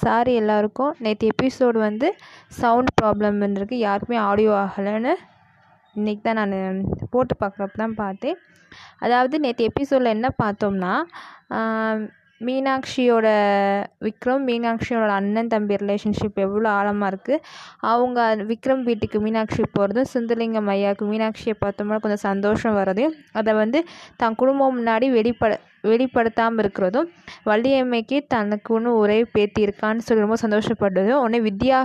Sorry எல்லாருக்கும். நேற்று episode வந்து சவுண்ட் ப்ராப்ளம் இருந்திருக்கு யாருக்குமே ஆடியோ ஆகலைன்னு இன்றைக்கி தான் நான் போட்டு பார்க்குறப்ப தான் பார்த்தேன். அதாவது நேற்று எபிசோடில் என்ன பார்த்தோம்னா மீனாட்சியோட விக்ரம் மீனாட்சியோட அண்ணன் தம்பி ரிலேஷன்ஷிப் எவ்வளோ ஆழமாக இருக்குது அவங்க விக்ரம் வீட்டுக்கு மீனாட்சி போகிறதும் சுந்தரலிங்கம் ஐயாவுக்கு மீனாட்சியை பார்த்தோம்னா கொஞ்சம் சந்தோஷம் வர்றதையும் அதை வந்து தன் குடும்பம் முன்னாடி வெளிப்பட வெளிப்படுத்தாமல் இருக்கிறதும் வள்ளியம்மைக்கு தனக்குன்னு ஒரே பேத்தி இருக்கான்னு சொல்லி ரொம்ப சந்தோஷப்படுறதும் உடனே வித்யா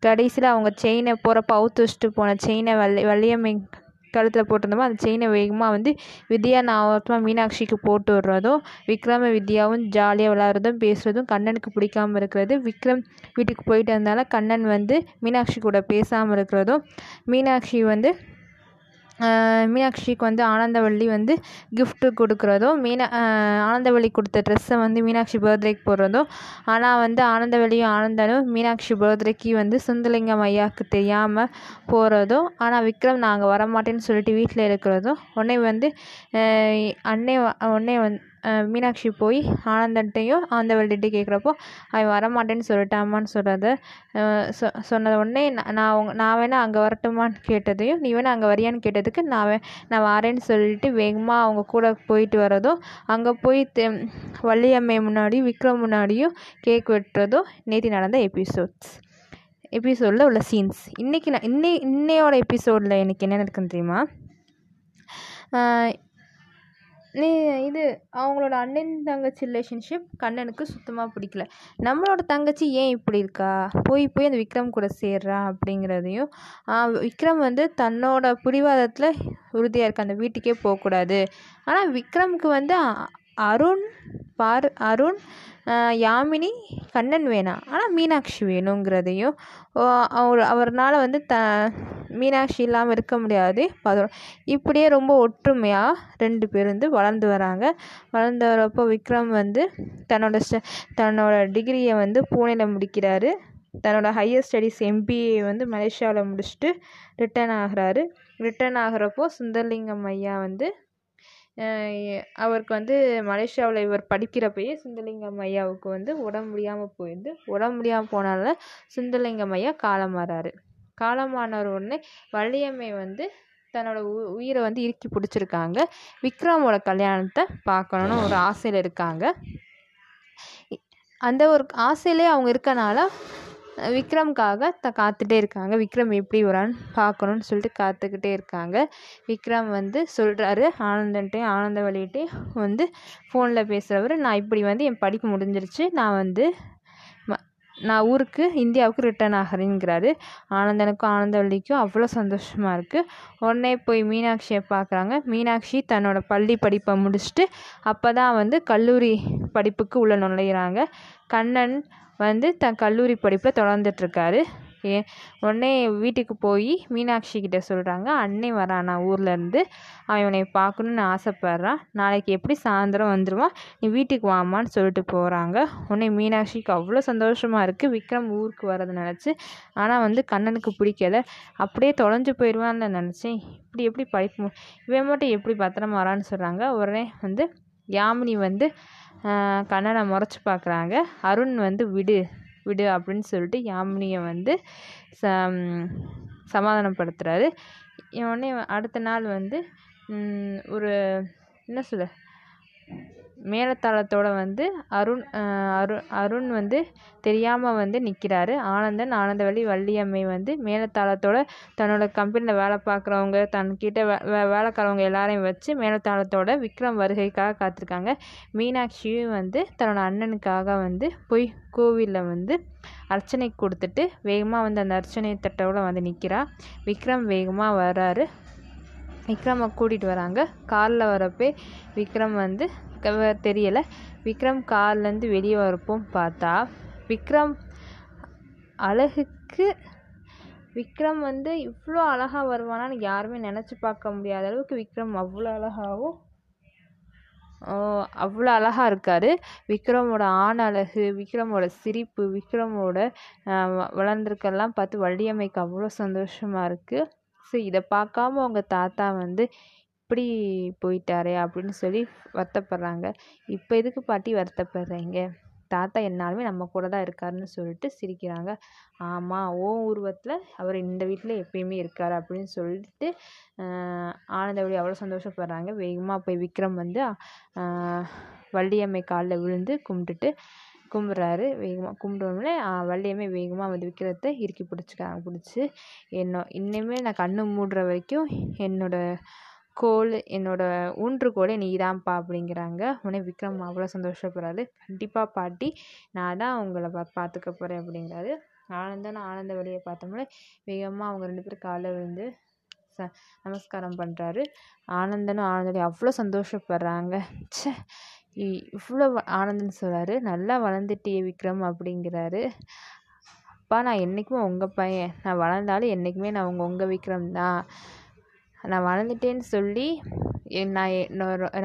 கடைசியில் அவங்க செயினை போகிறப்ப அவுத்து வச்சுட்டு போன செயினை வள்ளி வள்ளியம்மை கழுத்தில் போட்டிருந்தோமோ அந்த செயினை வேகமாக வந்து வித்யா நான் மீனாட்சிக்கு போட்டு விடுறதும் விக்ரம வித்யாவும் ஜாலியாக விளாட்றதும் பேசுகிறதும் கண்ணனுக்கு பிடிக்காம இருக்கிறது. விக்ரம் வீட்டுக்கு போயிட்டு வந்தால கண்ணன் வந்து மீனாட்சி கூட பேசாமல் இருக்கிறதும் மீனாட்சி வந்து மீனாட்சிக்கு வந்து ஆனந்தவள்ளி வந்து கிஃப்ட்டு கொடுக்குறதும் மீனா ஆனந்தவள்ளி கொடுத்த ட்ரெஸ்ஸை வந்து மீனாட்சி பர்த்டேக்கு போடுறதும் ஆனால் வந்து ஆனந்தவள்ளியும் ஆனந்தனும் மீனாட்சி பர்த்டேக்கு வந்து சுந்தலிங்கம் ஐயாவுக்கு தெரியாமல் போகிறதும் ஆனால் விக்ரம் நாங்கள் வரமாட்டேன்னு சொல்லிட்டு வீட்டில் இருக்கிறதும் உடனே வந்து அன்னை உடனே வந் மீனாட்சி போய் ஆனந்தன்ட்டையும் ஆனந்தவள்ளிகிட்ட கேட்குறப்போ அவன் வரமாட்டேன்னு சொல்லிட்டாமான்னு சொல்கிறத சொ சொன்னது உடனே நான் உங்க நான் வேணால் அங்கே வரட்டுமான்னு கேட்டதையும் நீ வேணால் அங்கே வரியான்னு கேட்டதுக்கு நான் நான் வரேன்னு சொல்லிட்டு வேகமாக அவங்க கூட போயிட்டு வரதும் அங்கே போய் தெ வள்ளியம்மை முன்னாடியும் விக்ரம் முன்னாடியும் கேக் வெட்டுறதும் நேற்று நடந்த எபிசோட்ஸ் எபிசோடில் உள்ள சீன்ஸ் இன்றைக்கி நான் இன்னை இன்னையோட எபிசோடில் எனக்கு என்ன நடக்குன்னு தெரியுமா? நீ இது அவங்களோட அண்ணன் தங்கச்சி ரிலேஷன்ஷிப் கண்ணனுக்கு சுத்தமாக பிடிக்கல. நம்மளோட தங்கச்சி ஏன் இப்படி இருக்கா? போய் போய் அந்த விக்ரம் கூட சேர்றா அப்படிங்கிறதையும் விக்ரம் வந்து தன்னோட பிடிவாதத்தில் உறுதியாக இருக்கு அந்த வீட்டுக்கே போகக்கூடாது. ஆனால் விக்ரமுக்கு வந்து அருண் பார் அருண் யாமினி கண்ணன் வேணாம் ஆனால் மீனாட்சி வேணுங்கிறதையும் அவர் அவர்னால் வந்து த மீனாட்சி இல்லாமல் இருக்க முடியாது. பதம் இப்படியே ரொம்ப ஒற்றுமையாக ரெண்டு பேர் வந்து வளர்ந்து வராங்க. வளர்ந்து வரப்போ விக்ரம் வந்து தன்னோட ஸ்ட தன்னோட டிகிரியை வந்து பூனேயில் முடிக்கிறாரு. தன்னோட ஹையர் ஸ்டடீஸ் எம்பிஏ வந்து மலேசியாவில் முடிச்சுட்டு ரிட்டர்ன் ஆகிறாரு. ரிட்டர்ன் ஆகிறப்போ சுந்தர்லிங்கம் ஐயா வந்து அவருக்கு வந்து மலேசியாவில் இவர் படிக்கிறப்பயே சுந்தரலிங்கம் ஐயாவுக்கு வந்து உடம்பு முடியாமல் போயிடுது உடம்பு முடியாமல் போனால சுந்தரலிங்கம் ஐயா காலமாறாரு காலமான உடனே வள்ளியம்மை வந்து தன்னோட உ உயிரை வந்து இறுக்கி பிடிச்சிருக்காங்க. விக்ரமோட கல்யாணத்தை பார்க்கணுன்னு ஒரு ஆசையில் இருக்காங்க. அந்த ஒரு ஆசையிலே அவங்க இருக்கனால விக்ரம்காக த காத்துட்டே இருக்காங்க. விக்ரம் எப்படி வரான்னு பார்க்கணுன்னு சொல்லிட்டு காத்துக்கிட்டே இருக்காங்க. விக்ரம் வந்து சொல்கிறாரு ஆனந்தன்ட்டையும் ஆனந்தவழிகிட்டையும் வந்து ஃபோனில் பேசுகிறவர் நான் இப்படி வந்து என் படிப்பு முடிஞ்சிருச்சு. நான் வந்து நான் ஊருக்கு இந்தியாவுக்கு ரிட்டர்ன் ஆகிறேங்கிறாரு ஆனந்தனுக்கும் ஆனந்தவள்ளிக்கும் அவ்வளோ சந்தோஷமாக இருக்குது உடனே போய் மீனாட்சியை பார்க்குறாங்க. மீனாட்சி தன்னோட பள்ளி படிப்பை முடிச்சுட்டு அப்போ தான் வந்து கல்லூரி படிப்புக்கு உள்ளே நுழையிறாங்க. கண்ணன் வந்து தன் கல்லூரி படிப்பில் தொடர்ந்துட்டுருக்காரு. ஏ உடனே வீட்டுக்கு போய் மீனாட்சி கிட்டே சொல்கிறாங்க அன்னை வரானா ஊர்லேருந்து அவன் இவனை பார்க்கணுன்னு ஆசைப்பட்றான். நாளைக்கு எப்படி சாயந்தரம் வந்துடுவான் நீ வீட்டுக்கு வாமான்னு சொல்லிட்டு போகிறாங்க உடனே மீனாட்சிக்கு அவ்வளோ சந்தோஷமாக இருக்குது விக்ரம் ஊருக்கு வரதை நினச்சி. ஆனால் வந்து கண்ணனுக்கு பிடிக்கல. அப்படியே தொலைஞ்சு போயிடுவான்னு நினச்சேன். இப்படி எப்படி படிப்பு இவன் மட்டும் எப்படி பத்திரமா வரான்னு சொல்கிறாங்க உடனே வந்து யாமினி வந்து கண்ணனை முறைச்சி பார்க்குறாங்க அருண் வந்து விடு விடு அப்படின்னு சொல்லிட்டு யாமினியை வந்து ச சமாதானப்படுத்துகிறாரு உடனே அடுத்த நாள் வந்து ஒரு என்ன சொல்ல மேலத்தாளத்தோட வந்து அருண் அரு அருண் வந்து தெரியாமல் வந்து நிற்கிறாரு ஆனந்தன் ஆனந்தவள்ளி வள்ளியம்மை வந்து மேலத்தாளத்தோட தன்னோட கம்பெனியில் வேலை பார்க்குறவங்க தன்கிட்ட வே வேலைக்காரவங்க எல்லாரையும் வச்சு மேலத்தாளத்தோட விக்ரம் வருகைக்காக காத்திருக்காங்க. மீனாட்சியும் வந்து தன்னோட அண்ணனுக்காக வந்து போய் கோவிலில் வந்து அர்ச்சனை கொடுத்துட்டு வேகமாக வந்து அந்த அர்ச்சனை தட்டோட வந்து நிற்கிறா விக்ரம் வேகமாக வர்றாரு. விக்ரமை கூட்டிகிட்டு வராங்க. காரில் வரப்போ விக்ரம் வந்து தெரியலை. விக்ரம் கார்லேருந்து வெளியே வரப்போம் பார்த்தா விக்ரம் அழகுக்கு விக்ரம் வந்து இவ்வளோ அழகாக வருவானான்னு யாருமே நினச்சி பார்க்க முடியாத அளவுக்கு விக்ரம் அவ்வளோ அழகாகவும் அவ்வளோ அழகாக இருக்கார். விக்ரமோட ஆண் அழகு விக்ரமோட சிரிப்பு விக்ரமோட வளர்ந்துருக்கெல்லாம் பார்த்து வள்ளியம்மைக்கு அவ்வளோ சந்தோஷமாக இருக்குது ஸோ இதை பார்க்காம அவங்க தாத்தா வந்து இப்படி போயிட்டாரே அப்படின்னு சொல்லி வருத்தப்படுறாங்க. இப்போ எதுக்கு பாட்டி வருத்தப்படுறீங்க? தாத்தா என்னாலுமே நம்ம கூட தான் இருக்காருன்னு சொல்லிட்டு சிரிக்கிறாங்க. ஆமாம் ஓ உருவத்தில் அவர் இந்த வீட்டில் எப்பயுமே இருக்கார் அப்படின்னு சொல்லிட்டு ஆனந்தவழி அவ்வளோ சந்தோஷப்படுறாங்க. வேகமாக போய் விக்ரம் வந்து வள்ளியம்மை காலில் விழுந்து கும்பிட்டுட்டு கும்பிட்றாரு வேகமாக கும்பிட்டோடனே வள்ளியம்மை வேகமாக வந்து விக்கிரத்தை இறுக்கி பிடிச்சிக்கிறாங்க பிடிச்சி என்ன இனிமேல் நான் கண்ணு மூடுற வரைக்கும் என்னோடய கோல் என்னோடய ஊன்றுகோலே நீ தான்ப்பா அப்படிங்கிறாங்க. உடனே விக்ரம் அவ்வளோ சந்தோஷப்படுறாரு. கண்டிப்பாக பாட்டி நான் தான் உங்களை பா பார்த்துக்க போகிறேன் அப்படிங்கிறாரு. ஆனந்தன் ஆனந்த வழியை பார்த்தோம்னா வேகமாக அவங்க ரெண்டு பேரும் காலில் விழுந்து ச நமஸ்காரம் பண்ணுறாரு ஆனந்தனும் ஆனந்தவழி அவ்வளோ சந்தோஷப்படுறாங்க. ச்சே இவ்வளோ ஆனந்தன் சொல்கிறாரு நல்லா வளர்ந்துட்டியே விக்ரம் அப்படிங்கிறாரு. அப்பா நான் என்றைக்குமே உங்கள் பையன். நான் வளர்ந்தாலும் என்றைக்குமே நான் உங்கள் உங்கள் விக்ரம் தான். நான் வளர்ந்துட்டேன்னு சொல்லி நான்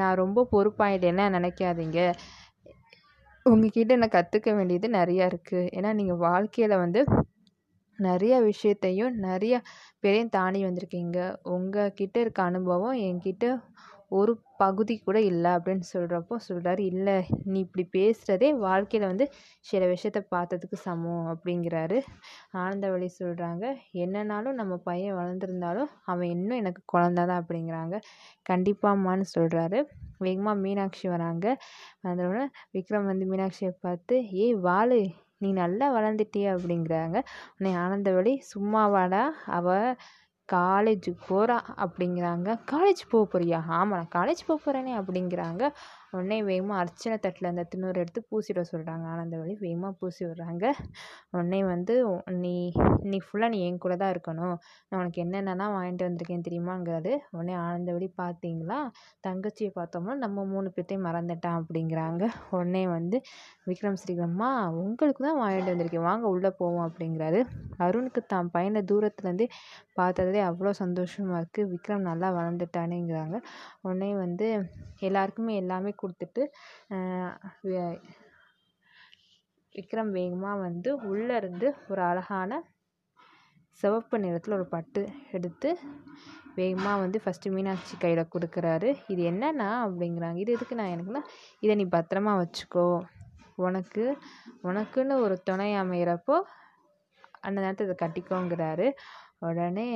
நான் ரொம்ப பொறுப்பாயிட்டேன்னா நினைக்காதீங்க. உங்ககிட்ட நான் கற்றுக்க வேண்டியது நிறையா இருக்குது ஏன்னா நீங்கள் வாழ்க்கையில் வந்து நிறைய விஷயத்தையும் நிறைய பேரையும் தாண்டி வந்திருக்கீங்க. உங்கள் கிட்டே இருக்க அனுபவம் என்கிட்ட ஒரு பகுதி கூட இல்லை அப்படின்னு சொல்கிறப்போ சொல்கிறாரு இல்லை நீ இப்படி பேசுகிறதே வாழ்க்கையில் வந்து சில விஷயத்த பார்த்ததுக்கு சமம் அப்படிங்கிறாரு. ஆனந்தவழி சொல்கிறாங்க என்னன்னாலும் நம்ம பையன் வளர்ந்துருந்தாலும் அவன் இன்னும் எனக்கு குழந்த தான் அப்படிங்கிறாங்க கண்டிப்பாம்மான்னு சொல்கிறாரு வேகமாக மீனாட்சி வராங்க. வந்தவுடனே விக்ரம் வந்து மீனாட்சியை பார்த்து ஏய் வாளு நீ நல்லா வளர்ந்துட்டிய அப்படிங்கிறாங்க. உன்னை ஆனந்தவழி சும்மாவாடா அவள் காலேஜுக்கு போகிறா அப்படிங்கிறாங்க. காலேஜ் போக போறியா? ஆமாம் நான் காலேஜ் போக போகிறேனே அப்படிங்கிறாங்க. உடனே வேகமாக அர்ச்சனை தட்டில் அந்த தின்னூறு எடுத்து பூசிட சொல்கிறாங்க ஆனந்தவழி வேகமாக பூசி விடுறாங்க. உடனே வந்து நீ நீ ஃபுல்லாக நீ என் கூட தான் இருக்கணும். நான் உனக்கு என்னென்னலாம் வாங்கிட்டு வந்திருக்கேன் தெரியுமாங்கிறது. உடனே ஆனந்தவழி பார்த்தீங்களா? தங்கச்சியை பார்த்தோம்னா நம்ம மூணு பேர்த்தையும் மறந்துட்டான். அப்படிங்கிறாங்க. உடனே வந்து விக்ரம் ஸ்ரீகம்மா உங்களுக்கு தான் வாங்கிட்டு வந்திருக்கேன். வாங்க உள்ளே போவோம். அப்படிங்கிறாரு. அருணுக்கு தான் பையனை தூரத்துலேருந்து பார்த்ததுலே அவ்வளோ சந்தோஷமாக இருக்குது விக்ரம் நல்லா வளர்ந்துட்டானேங்கிறாங்க. உடனே வந்து எல்லாருக்குமே எல்லாமே கொடுத்துட்டு விக்ரம் வேகமாக வந்து உள்ளே இருந்து ஒரு அழகான சிவப்பு நிறத்தில் ஒரு பட்டு எடுத்து வேகமாக வந்து ஃபஸ்ட்டு மீனாட்சி கையில் கொடுக்குறாரு. இது என்னன்னா அப்படிங்கிறாங்க. இது எதுக்கு நான் எனக்குன்னா இதை நீ பத்திரமா வச்சுக்கோ. உனக்கு உனக்குன்னு ஒரு துணை அமைகிறப்போ அந்த நேரத்தில் இதை கட்டிக்கோங்கிறாரு. உடனே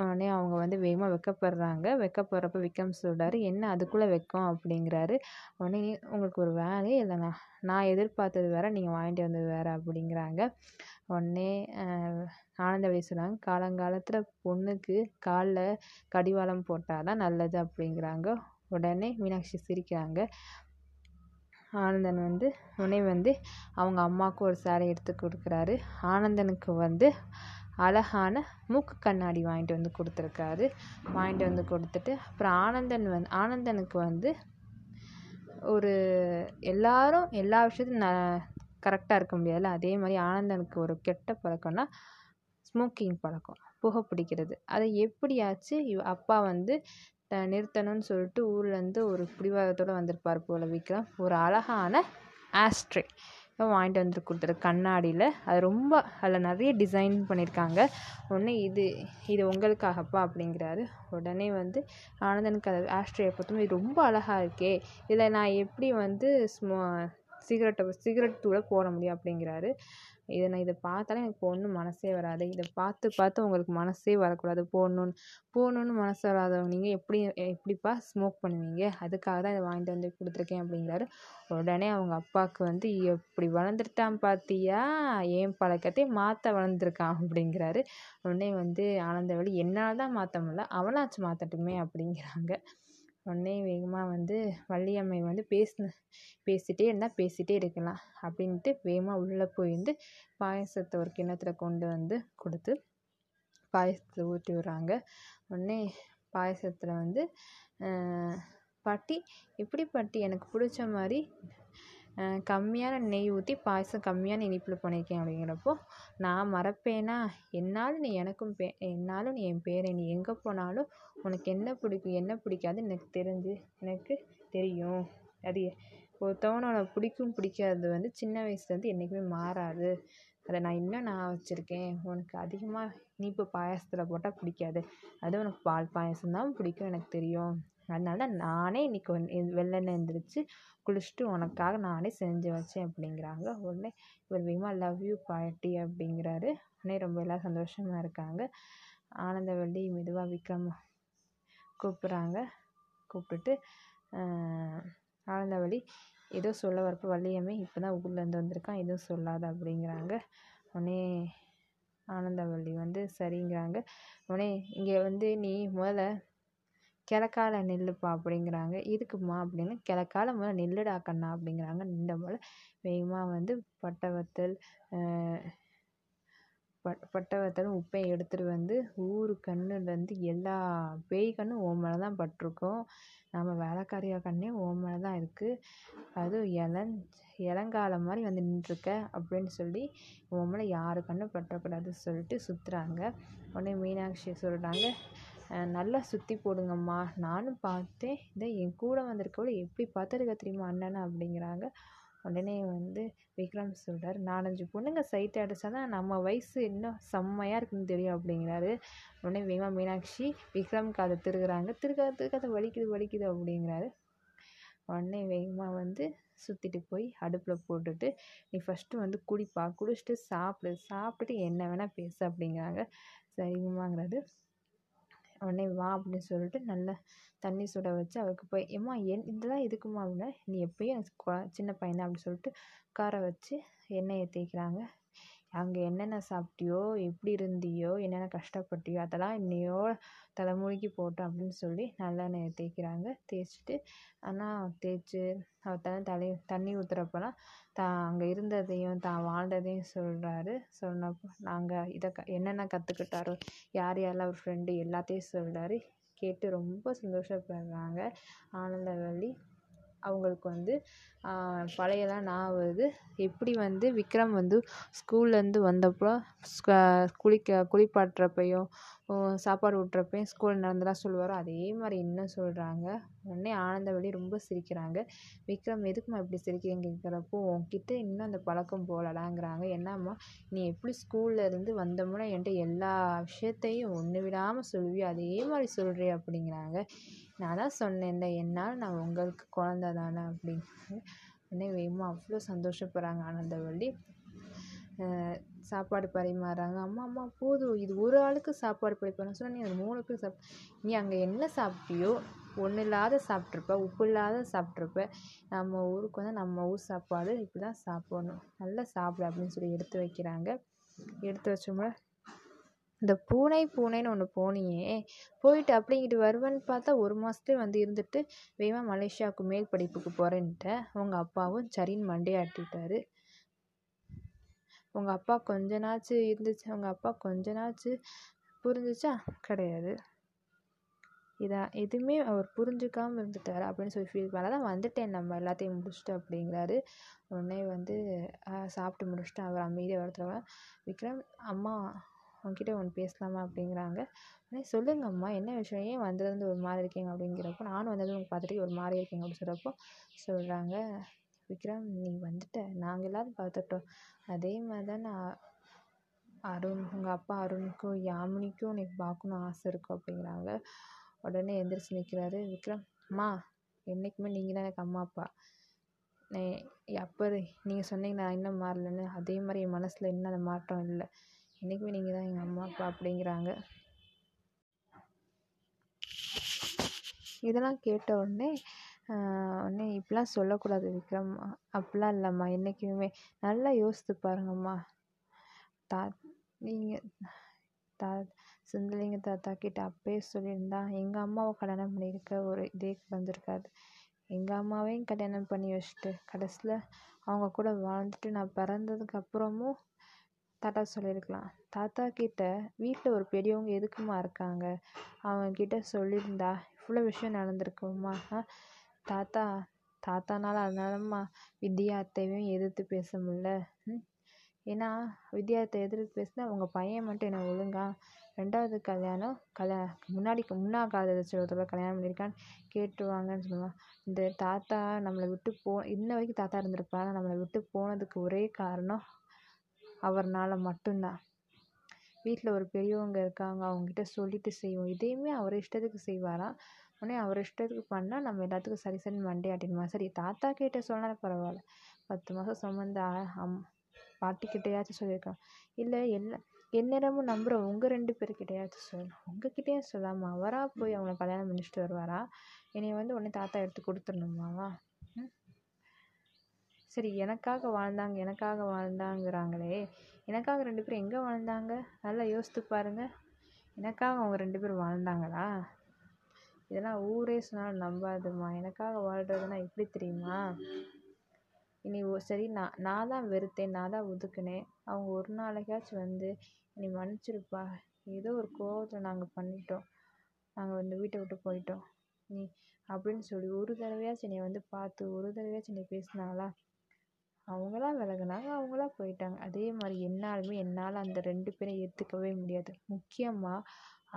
உடனே அவங்க வந்து வேகமாக வைக்கப்படுறாங்க. வெக்கப்படுறப்ப விக்ரம் சொல்கிறாரு என்ன அதுக்குள்ளே வெக்கம்? அப்படிங்கிறாரு. உடனே உங்களுக்கு ஒரு வேலையே இல்லைண்ணா நான் எதிர்பார்த்தது வேறு நீங்கள் வாங்கிட்டு வந்தது வேறு அப்படிங்கிறாங்க. உடனே ஆனந்தவழி சொன்னாங்க காலங்காலத்தில் பொண்ணுக்கு காலில் கடிவாளம் போட்டால் தான் நல்லது அப்படிங்கிறாங்க. உடனே மீனாட்சி சிரிக்கிறாங்க. ஆனந்தன் வந்து உடனே வந்து அவங்க அம்மாவுக்கு ஒரு சேலை எடுத்து கொடுக்குறாரு. ஆனந்தனுக்கு வந்து அழகான மூக்கு கண்ணாடி வாங்கிட்டு வந்து கொடுத்துருக்காரு. வாங்கிட்டு வந்து கொடுத்துட்டு அப்புறம் ஆனந்தன் வந்து ஆனந்தனுக்கு வந்து ஒரு எல்லாரும் எல்லா விஷயத்தையும் ந கரெக்டாக இருக்க முடியாதுல்ல? அதே மாதிரி ஆனந்தனுக்கு ஒரு கெட்ட பழக்கம்னா ஸ்மோக்கிங் பழக்கம் புகை பிடிக்கிறது. அதை எப்படியாச்சு அப்பா வந்து த நிறுத்தணும்னு சொல்லிட்டு ஊர்லேருந்து ஒரு பிடிவாதத்தோடு வந்திருப்பார் போல விக்ரம். ஒரு அழகான ஆஸ்ட்ரே வாங்கிட்டு வந்து கொடுத்துரு கண்ணாடியில். அது ரொம்ப அதில் நிறைய டிசைன் பண்ணியிருக்காங்க உடனே இது இது உங்களுக்காகப்பா அப்படிங்கிறாரு. உடனே வந்து ஆனந்தனுக்கு அது ஆஸ்ட்ரேயை பார்த்தோம் இது ரொம்ப அழகாக இருக்கே. இதில் நான் எப்படி வந்து ஸ்மோ சிகரெட்டை சிகரெட் தூளை போட முடியும் அப்படிங்கிறாரு. இதை நான் இதை பார்த்தாலே எனக்கு ஒன்றும் மனசே வராது. இதை பார்த்து பார்த்து உங்களுக்கு மனசே வரக்கூடாது. போடணுன்னு போடணுன்னு மனசு வராதவங்க நீங்கள் எப்படி எப்படிப்பா ஸ்மோக் பண்ணுவீங்க? அதுக்காக தான் இதை வாங்கிட்டு வந்து கொடுத்துருக்கேன் அப்படிங்கிறாரு. உடனே அவங்க அப்பாவுக்கு வந்து எப்படி வளர்ந்துட்டான் பார்த்தியா ஏன் பழக்கத்தை மாற்ற வளர்ந்துருக்கான் அப்படிங்கிறாரு. உடனே வந்து ஆனந்தவழி என்னால் தான் மாற்ற முடியல. அவனாச்சும் மாற்றட்டுமே அப்படிங்கிறாங்க. உடனே வேகமாக வந்து வள்ளியம்மை வந்து பேசின பேசிகிட்டே இருந்தால் பேசிகிட்டே இருக்கலாம் அப்படின்ட்டு வேகமாக உள்ளே போய் வந்து பாயசத்தை ஒரு கிண்ணத்தில் கொண்டு வந்து கொடுத்து பாயசத்தை ஊற்றி விட்றாங்க. உடனே பாயசத்தில் வந்து பாட்டி எப்படி பாட்டி எனக்கு பிடிச்ச மாதிரி கம்மியான நெய் ஊற்றி பாயசம் கம்மியான இனிப்பில் பண்ணியிருக்கேன் அப்படிங்கிறப்போ நான் மறப்பேனா? என்னாலும் நீ எனக்கும் பே என்னாலும் நீ என் பேரை நீ எங்கே போனாலும் உனக்கு என்ன பிடிக்கும் என்ன பிடிக்காதுன்னு எனக்கு தெரிஞ்சு எனக்கு தெரியும். அது ஒருத்தவனோட பிடிக்கும் பிடிக்காதது வந்து சின்ன வயசுலேருந்து என்றைக்குமே மாறாது. அதை நான் இன்னும் நான் வச்சுருக்கேன். உனக்கு அதிகமாக இனிப்பு பாயாசத்தில் போட்டால் பிடிக்காது. அதுவும் உனக்கு பால் பாயாசம் தான் பிடிக்கும் எனக்கு தெரியும். அதனால தான் நானே இன்றைக்கி வந்து வெள்ளன எழுந்திரிச்சு குளிச்சுட்டு உனக்காக நானே செஞ்சு வச்சேன் அப்படிங்கிறாங்க. உடனே இவர் வேகமா லவ் யூ பாட்டி அப்படிங்கிறாரு. உடனே ரொம்ப எல்லாம் சந்தோஷமாக இருக்காங்க. ஆனந்தவள்ளி மெதுவாக விக்ரம் கூப்பிட்றாங்க. கூப்பிட்டுட்டு ஆனந்தவள்ளி ஏதோ சொல்ல வரப்போ வள்ளியம்மே இப்போ தான் ஊர்லேருந்து வந்திருக்கான் எதுவும் சொல்லாத அப்படிங்கிறாங்க. உடனே ஆனந்தவள்ளி வந்து சரிங்கிறாங்க. உடனே இங்கே வந்து நீ முதல்ல கிழக்கால நில்லுப்பா அப்படிங்கிறாங்க. இதுக்குமா அப்படின்னு கிழக்கால முதல்ல நில்லுடா கண்ணா அப்படிங்கிறாங்க. நின்ற போல் வேகமாக வந்து பட்டை வத்தல் பட் பட்டை வத்தலும் உப்பையும் எடுத்துகிட்டு வந்து ஊர் கண்ணுலேருந்து எல்லா பேய் கண்ணும் உன் மேலே தான் பட்டிருக்கும். நம்ம வேலைக்காரியா கண்ணே உன் மேலே தான் இருக்குது அதுவும் இளம் இளங்காலம் மாதிரி வந்து நின்றுருக்க அப்படின்னு சொல்லி உன் மேலே யாரு கண்ணும் பற்றக்கூடாதுன்னு சொல்லிட்டு சுற்றுறாங்க உடனே மீனாட்சி சொல்கிறாங்க நல்லா சுற்றி போடுங்கம்மா. நானும் பார்த்தேன். இதை என் கூட வந்திருக்கவள எப்படி பார்த்துருக்க தெரியுமா அண்ணனை அப்படிங்கிறாங்க. உடனே வந்து விக்ரம் சொல்கிறார் நாலஞ்சு பொண்ணுங்க சைட் அடித்தா தான் நம்ம வயசு இன்னும் செம்மையாக இருக்குன்னு தெரியும் அப்படிங்கிறாரு. உடனே வேகமாக மீனாட்சி விக்ரம்க்கு அதை திருகிறாங்க. திருக்காத திருக்காத வலிக்குது வலிக்குது அப்படிங்கிறாரு. உடனே வேகமாக வந்து சுற்றிட்டு போய் அடுப்பில் போட்டுட்டு நீ ஃபஸ்ட்டு வந்து குடிப்பா. குடிச்சிட்டு சாப்பிடு. சாப்பிட்டுட்டு என்ன வேணால் பேசு அப்படிங்கிறாங்க. சரிங்கம்மாங்கிறது உடனே வா அப்படின்னு சொல்லிட்டு நல்லா தண்ணி சுட வச்சு அவருக்கு போய் ஏம்மா என் இதெல்லாம் எதுக்குமா அப்படின்னா நீ எப்பயும் எனக்கு சின்ன பையன் தான் அப்படின்னு சொல்லிட்டு உட்கார வச்சு எண்ணெயை தேய்க்கிறாங்க. அங்கே என்னென்ன சாப்பிட்டியோ எப்படி இருந்தியோ என்னென்ன கஷ்டப்பட்டியோ அதெல்லாம் இன்னையோ தலைமுழுகி போட்டோம் அப்படின்னு சொல்லி நல்லெண்ணெயை தேய்க்கிறாங்க. தேய்ச்சிட்டு ஆனால் தேய்ச்சி அவர் தலை தலை தண்ணி ஊற்றுறப்பெல்லாம் தான் அங்கே இருந்ததையும் தான் வாழ்ந்ததையும் சொல்கிறாரு சொன்னப்போ நாங்கள் இதை க என்னென்ன கற்றுக்கிட்டாரோ யார் யாரெல்லாம் அவர் ஃப்ரெண்டு எல்லாத்தையும் சொல்கிறாரு கேட்டு ரொம்ப சந்தோஷப்படுறாங்க. ஆனந்தவள்ளி அவங்களுக்கு வந்து பழையலாம் ஞாபகம் வருது. எப்படி வந்து விக்ரம் வந்து ஸ்கூல்லேருந்து வந்தப்போ குளிக்க குளிப்பாட்டுறப்பையும் சாப்பாடு ஊட்டுறப்பையும் ஸ்கூல் நடந்ததெல்லாம் சொல்லுவாரோ. அதே மாதிரி இன்னும் சொல்கிறாங்க உடனே ஆனந்தவள்ளி ரொம்ப சிரிக்கிறாங்க. விக்ரம் எதுக்கும்மா இப்படி சிரிக்கிறீங்க கேட்குறப்போ உன்கிட்ட இன்னும் அந்த பழக்கம் போகலடாங்கிறாங்க. என்னம்மா நீ எப்படி ஸ்கூல்லேருந்து வந்தோம்னா என்கிட்ட எல்லா விஷயத்தையும் ஒன்று விடாமல் சொல்லுவியோ அதே மாதிரி சொல்கிறே அப்படிங்கிறாங்க. நான் தான் சொன்னேன்ல என்னால் நான் உங்களுக்கு குழந்த தானே அப்படிங்கிறாங்க உடனே வேகமாக அவ்வளோ சந்தோஷப்படுறாங்க ஆனந்தவள்ளி சாப்பாடு பரிமாறுறாங்க அம்மா அம்மா போதும். இது ஒரு ஆளுக்கு சாப்பாடு பரிமாற சொன்னால் நீ அது மூணு பேர் சாப் நீ அங்கே என்ன சாப்பிட்டியோ ஒன்றும் இல்லாத சாப்பிட்ருப்ப உப்பு இல்லாத சாப்பிட்ருப்ப நம்ம ஊருக்கு வந்து நம்ம ஊர் சாப்பாடு இப்படி தான் சாப்பிடணும். நல்லா சாப்பிடு அப்படின்னு சொல்லி எடுத்து வைக்கிறாங்க. எடுத்து வச்சோம்னா இந்த பூனை பூனைன்னு ஒன்று போனியே. போயிட்டு அப்படிங்கிட்டு வருவேன்னு பார்த்தா ஒரு மாதத்துலேயே வந்து இருந்துட்டு வேகமாக மலேசியாவுக்கு மேல் படிப்புக்கு போகிறேன்ட்ட அவங்க அப்பாவும் சரின்னு மண்டையாட்டிட்டாரு. உங்கள் அப்பா கொஞ்சனாச்சு இருந்துச்சு. உங்கள் அப்பா கொஞ்சனாச்சு புரிஞ்சிச்சா? கிடையாது. இதான் எதுவுமே அவர் புரிஞ்சுக்காமல் இருந்துட்டார் அப்படின்னு சொல்லி ஃபீல் பண்ணால். தான் வந்துட்டேன். நம்ம எல்லாத்தையும் முடிச்சுட்டு அப்படிங்கிறாரு. உடனே வந்து சாப்பிட்டு முடிச்சுட்டு அவர் அமைதியாக வரத்துறவங்க விக்ரம் அம்மா உங்ககிட்ட ஒன்று பேசலாமா? அப்படிங்கிறாங்க. உடனே சொல்லுங்க அம்மா. என்ன விஷயம்? ஏன் வந்ததுலேருந்து ஒரு மாதிரி இருக்கீங்க? அப்படிங்கிறப்போ நானும் வந்தது உங்களுக்கு பார்த்துட்டு ஒரு மாதிரி இருக்கீங்க அப்படின்னு சொல்கிறப்போ சொல்கிறாங்க விக்ரம் நீ வந்துட்ட. நாங்கள் எல்லாரும் பார்த்துட்டோம். அதே மாதிரி தான் நான் அருண் உங்கள் அப்பா அருணுக்கும் யாமினிக்கும் உன்னை பார்க்கணும் ஆசை இருக்கும் அப்படிங்கிறாங்க. உடனே எந்திரிச்சு நிற்கிறாரு விக்ரம். அம்மா என்றைக்குமே நீங்கள் தான் எனக்கு அம்மா அப்பா. அப்போ நீங்கள் சொன்னீங்க நான் இன்னும் மாறலன்னு. அதே மாதிரி என் மனசில் இன்னும் அந்த மாற்றம் இல்லை. என்றைக்குமே நீங்கள் தான் எங்கள் அம்மா அப்பா அப்படிங்கிறாங்க. இதெல்லாம் கேட்ட உடனே உடனே இப்படிலாம் சொல்லக்கூடாது விக்ரம். அப்படிலாம் இல்லைம்மா. என்றைக்குமே நல்லா யோசித்து பாருங்கம்மா. தா நீங்கள் தா சுந்தரலிங்க தாத்தா கிட்ட அப்பயே சொல்லியிருந்தா எங்கள் அம்மாவை கல்யாணம் பண்ணியிருக்க ஒரு இதே வந்திருக்காது எங்கள் அம்மாவையும் கல்யாணம் பண்ணி வச்சுட்டு கடைசியில் அவங்க கூட வாழ்ந்துட்டு நான் பிறந்ததுக்கு அப்புறமும் தாத்தா சொல்லியிருக்கலாம். தாத்தா கிட்ட வீட்டில் ஒரு பெரியவங்க எதுக்குமா இருக்காங்க? அவங்க கிட்ட சொல்லியிருந்தா இவ்வளோ விஷயம் நடந்திருக்குமா தாத்தா தாத்தானால அதனாலம்மா வித்யா அத்தையும் எதிர்த்து பேச முடில ஏன்னா வித்யா அத்தை எதிர்த்து பேசினா உங்கள் பையன் மட்டும் என்ன ஒழுங்கா? ரெண்டாவது கல்யாணம் கல்யா முன்னாடி முன்னா காதலிச்ச ஒருத்தரை கல்யாணம் பண்ணியிருக்கான்னு கேட்டுருவாங்கன்னு சொல்லுவான் இந்த தாத்தா நம்மளை விட்டு போ இன்ன வரைக்கும் தாத்தா இருந்திருப்பாரு? நம்மளை விட்டு போனதுக்கு ஒரே காரணம் அவர்னால மட்டும்தான். வீட்டில் ஒரு பெரியவங்க இருக்காங்க அவங்ககிட்ட சொல்லிட்டு செய்வோம். இதையுமே அவர் இஷ்டத்துக்கு செய்வாராம். உடனே அவர் இஷ்டத்துக்கு பண்ணால் நம்ம எல்லாத்துக்கும் சரி சரின்னு மண்டே ஆட்டிடுமா சரி தாத்தா கிட்ட சொன்னாலும் பரவாயில்ல. பத்து மாதம் சுமந்த அம் பாட்டிக்கிட்டையாச்சும் சொல்லியிருக்கலாம் இல்லை என்ன எந்நேரமும் நம்புகிற உங்கள் ரெண்டு பேர்கிட்டையாச்சும் சொல்லணும் உங்ககிட்டயும் சொல்லாமல் அவராக போய் அவங்கள கல்யாணம் முடிச்சுட்டு வருவாரா? என்னை வந்து உடனே தாத்தா எடுத்து கொடுத்துடணுமாவா ம்? சரி எனக்காக வாழ்ந்தாங்க எனக்காக வாழ்ந்தாங்கிறாங்களே. எனக்காக ரெண்டு பேரும் எங்கே வாழ்ந்தாங்க? நல்லா யோசித்து பாருங்கள் எனக்காக அவங்க ரெண்டு பேரும் வாழ்ந்தாங்களா? இதெல்லாம் ஊரே சொன்னாலும் நம்பாதும்மா. எனக்காக வாழ்கிறதுனா எப்படி தெரியுமா? இனி ஓ சரி நான் நான் தான் வெறுத்தேன் நான் தான் ஒதுக்குனேன். அவங்க ஒரு நாளைக்காச்சும் வந்து என்னை மன்னிச்சிருப்பா. ஏதோ ஒரு கோவத்தில் நாங்கள் பண்ணிட்டோம். நாங்கள் வந்து வீட்டை விட்டு போயிட்டோம். நீ அப்படின்னு சொல்லி ஒரு தடவையாச்சும் என்னை வந்து பார்த்து ஒரு தடவையாச்சும் என்னை பேசினாங்களா அவங்களா விலகுனாங்க அவங்களா போயிட்டாங்க. அதே மாதிரி என்னாலுமே என்னால் அந்த ரெண்டு பேரையும் ஏற்றுக்கவே முடியாது. முக்கியமாக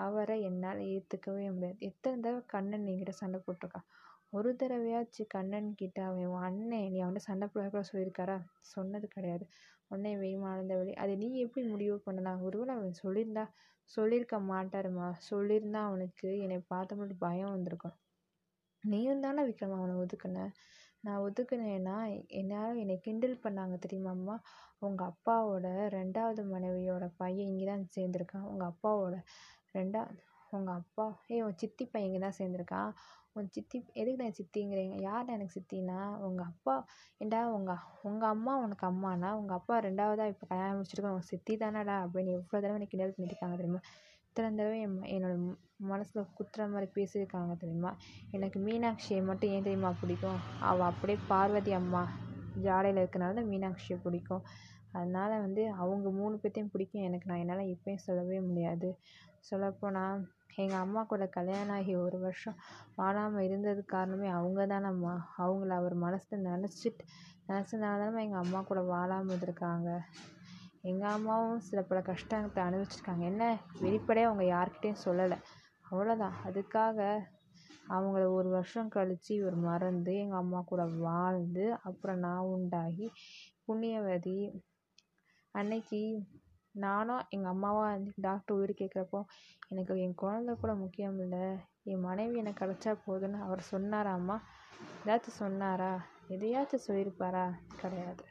அவரை என்னால் ஏற்றுக்கவே முடியாது. எத்தனை தடவை கண்ணன் என்கிட்ட சண்டை போட்டிருக்கான் ஒரு தடவையாச்சும் கண்ணன் கிட்ட அவன் அண்ணன் நீ அவன்கிட்ட சண்டை போட சொல்லியிருக்காரா? சொன்னது கிடையாது. உடனே வெய்மானந்த வழி அதை நீ எப்படி முடிவு பண்ணலாம் ஒருவேளை அவன் சொல்லியிருந்தா சொல்லியிருக்க மாட்டாருமா? சொல்லியிருந்தா அவனுக்கு என்னை பார்த்த மட்டும் பயம் வந்திருக்கும். நீயும் தானே விக்ரம் அவனை ஒதுக்குன? நான் ஒதுக்குனேன்னா என்னால் என்னை கிண்டல் பண்ணாங்க தெரியுமாம்மா உங்கள் அப்பாவோட ரெண்டாவது மனைவியோட பையன் இங்கே தான் சேர்ந்துருக்கான். உங்கள் அப்பாவோட ரெண்டா உங்கள் அப்பா ஏய் உன் சித்தி பையன் இங்கே தான் சேர்ந்துருக்கான் உன் சித்தி எதுக்கு நான் சித்திங்கிறீங்க? யார் எனக்கு சித்தினா உங்கள் அப்பா ஏண்டா உங்கள் உங்கள் அம்மா உனக்கு அம்மானா உங்கள் அப்பா ரெண்டாவதாக இப்போ கல்யாணம் முடிச்சிருக்க உங்கள் சித்தி தானடா அப்படின்னு எவ்வளோ தடவை எனக்கு கிண்டல் பண்ணியிருக்காங்க தெரியுமா? இத்தனை தடவை என் என்னோட மனசில் குத்துற மாதிரி பேசியிருக்காங்க தெரியுமா? எனக்கு மீனாட்சியை மட்டும் ஏன் தெரியுமா பிடிக்கும்? அவள் அப்படியே பார்வதி அம்மா ஜாடையில் இருக்கனால தான் மீனாட்சியை பிடிக்கும். அதனால் வந்து அவங்க மூணு பேர்த்தையும் பிடிக்கும். எனக்கு நான் என்னால் இப்போயும் சொல்லவே முடியாது. சொல்லப்போனால் எங்கள் அம்மா கூட கல்யாணம் ஆகி ஒரு வருஷம் வாழாமல் இருந்ததுக்கு காரணமே அவங்க தானம்மா அவங்கள அவர் மனசில் நினச்சிட்டு நினச்சதுனால தானம்மா எங்கள் அம்மா கூட வாழாமல் இருந்திருக்காங்க. எங்கள் அம்மாவும் சில பல கஷ்டத்தை அனுபவிச்சிருக்காங்க. என்ன? வெளிப்படையாக அவங்க யார்கிட்டையும் சொல்லலை. அவ்வளோதான் அதுக்காக அவங்கள ஒரு வருஷம் கழித்து இவர் மறந்து எங்கள் அம்மா கூட வாழ்ந்து அப்புறம் நான் உண்டாகி புண்ணியவதி அன்னைக்கு நானும் எங்கள் அம்மாவும் வந்து டாக்டர் உயிர் கேட்குறப்போ எனக்கு என் குழந்த கூட முக்கியம் இல்லை. என் மனைவி எனக்கு கிடச்சா போதும்னு அவர் சொன்னாராம்மா. ஏதாச்சும் சொன்னாரா? எதையாச்சும் சொல்லியிருப்பாரா? கிடையாது.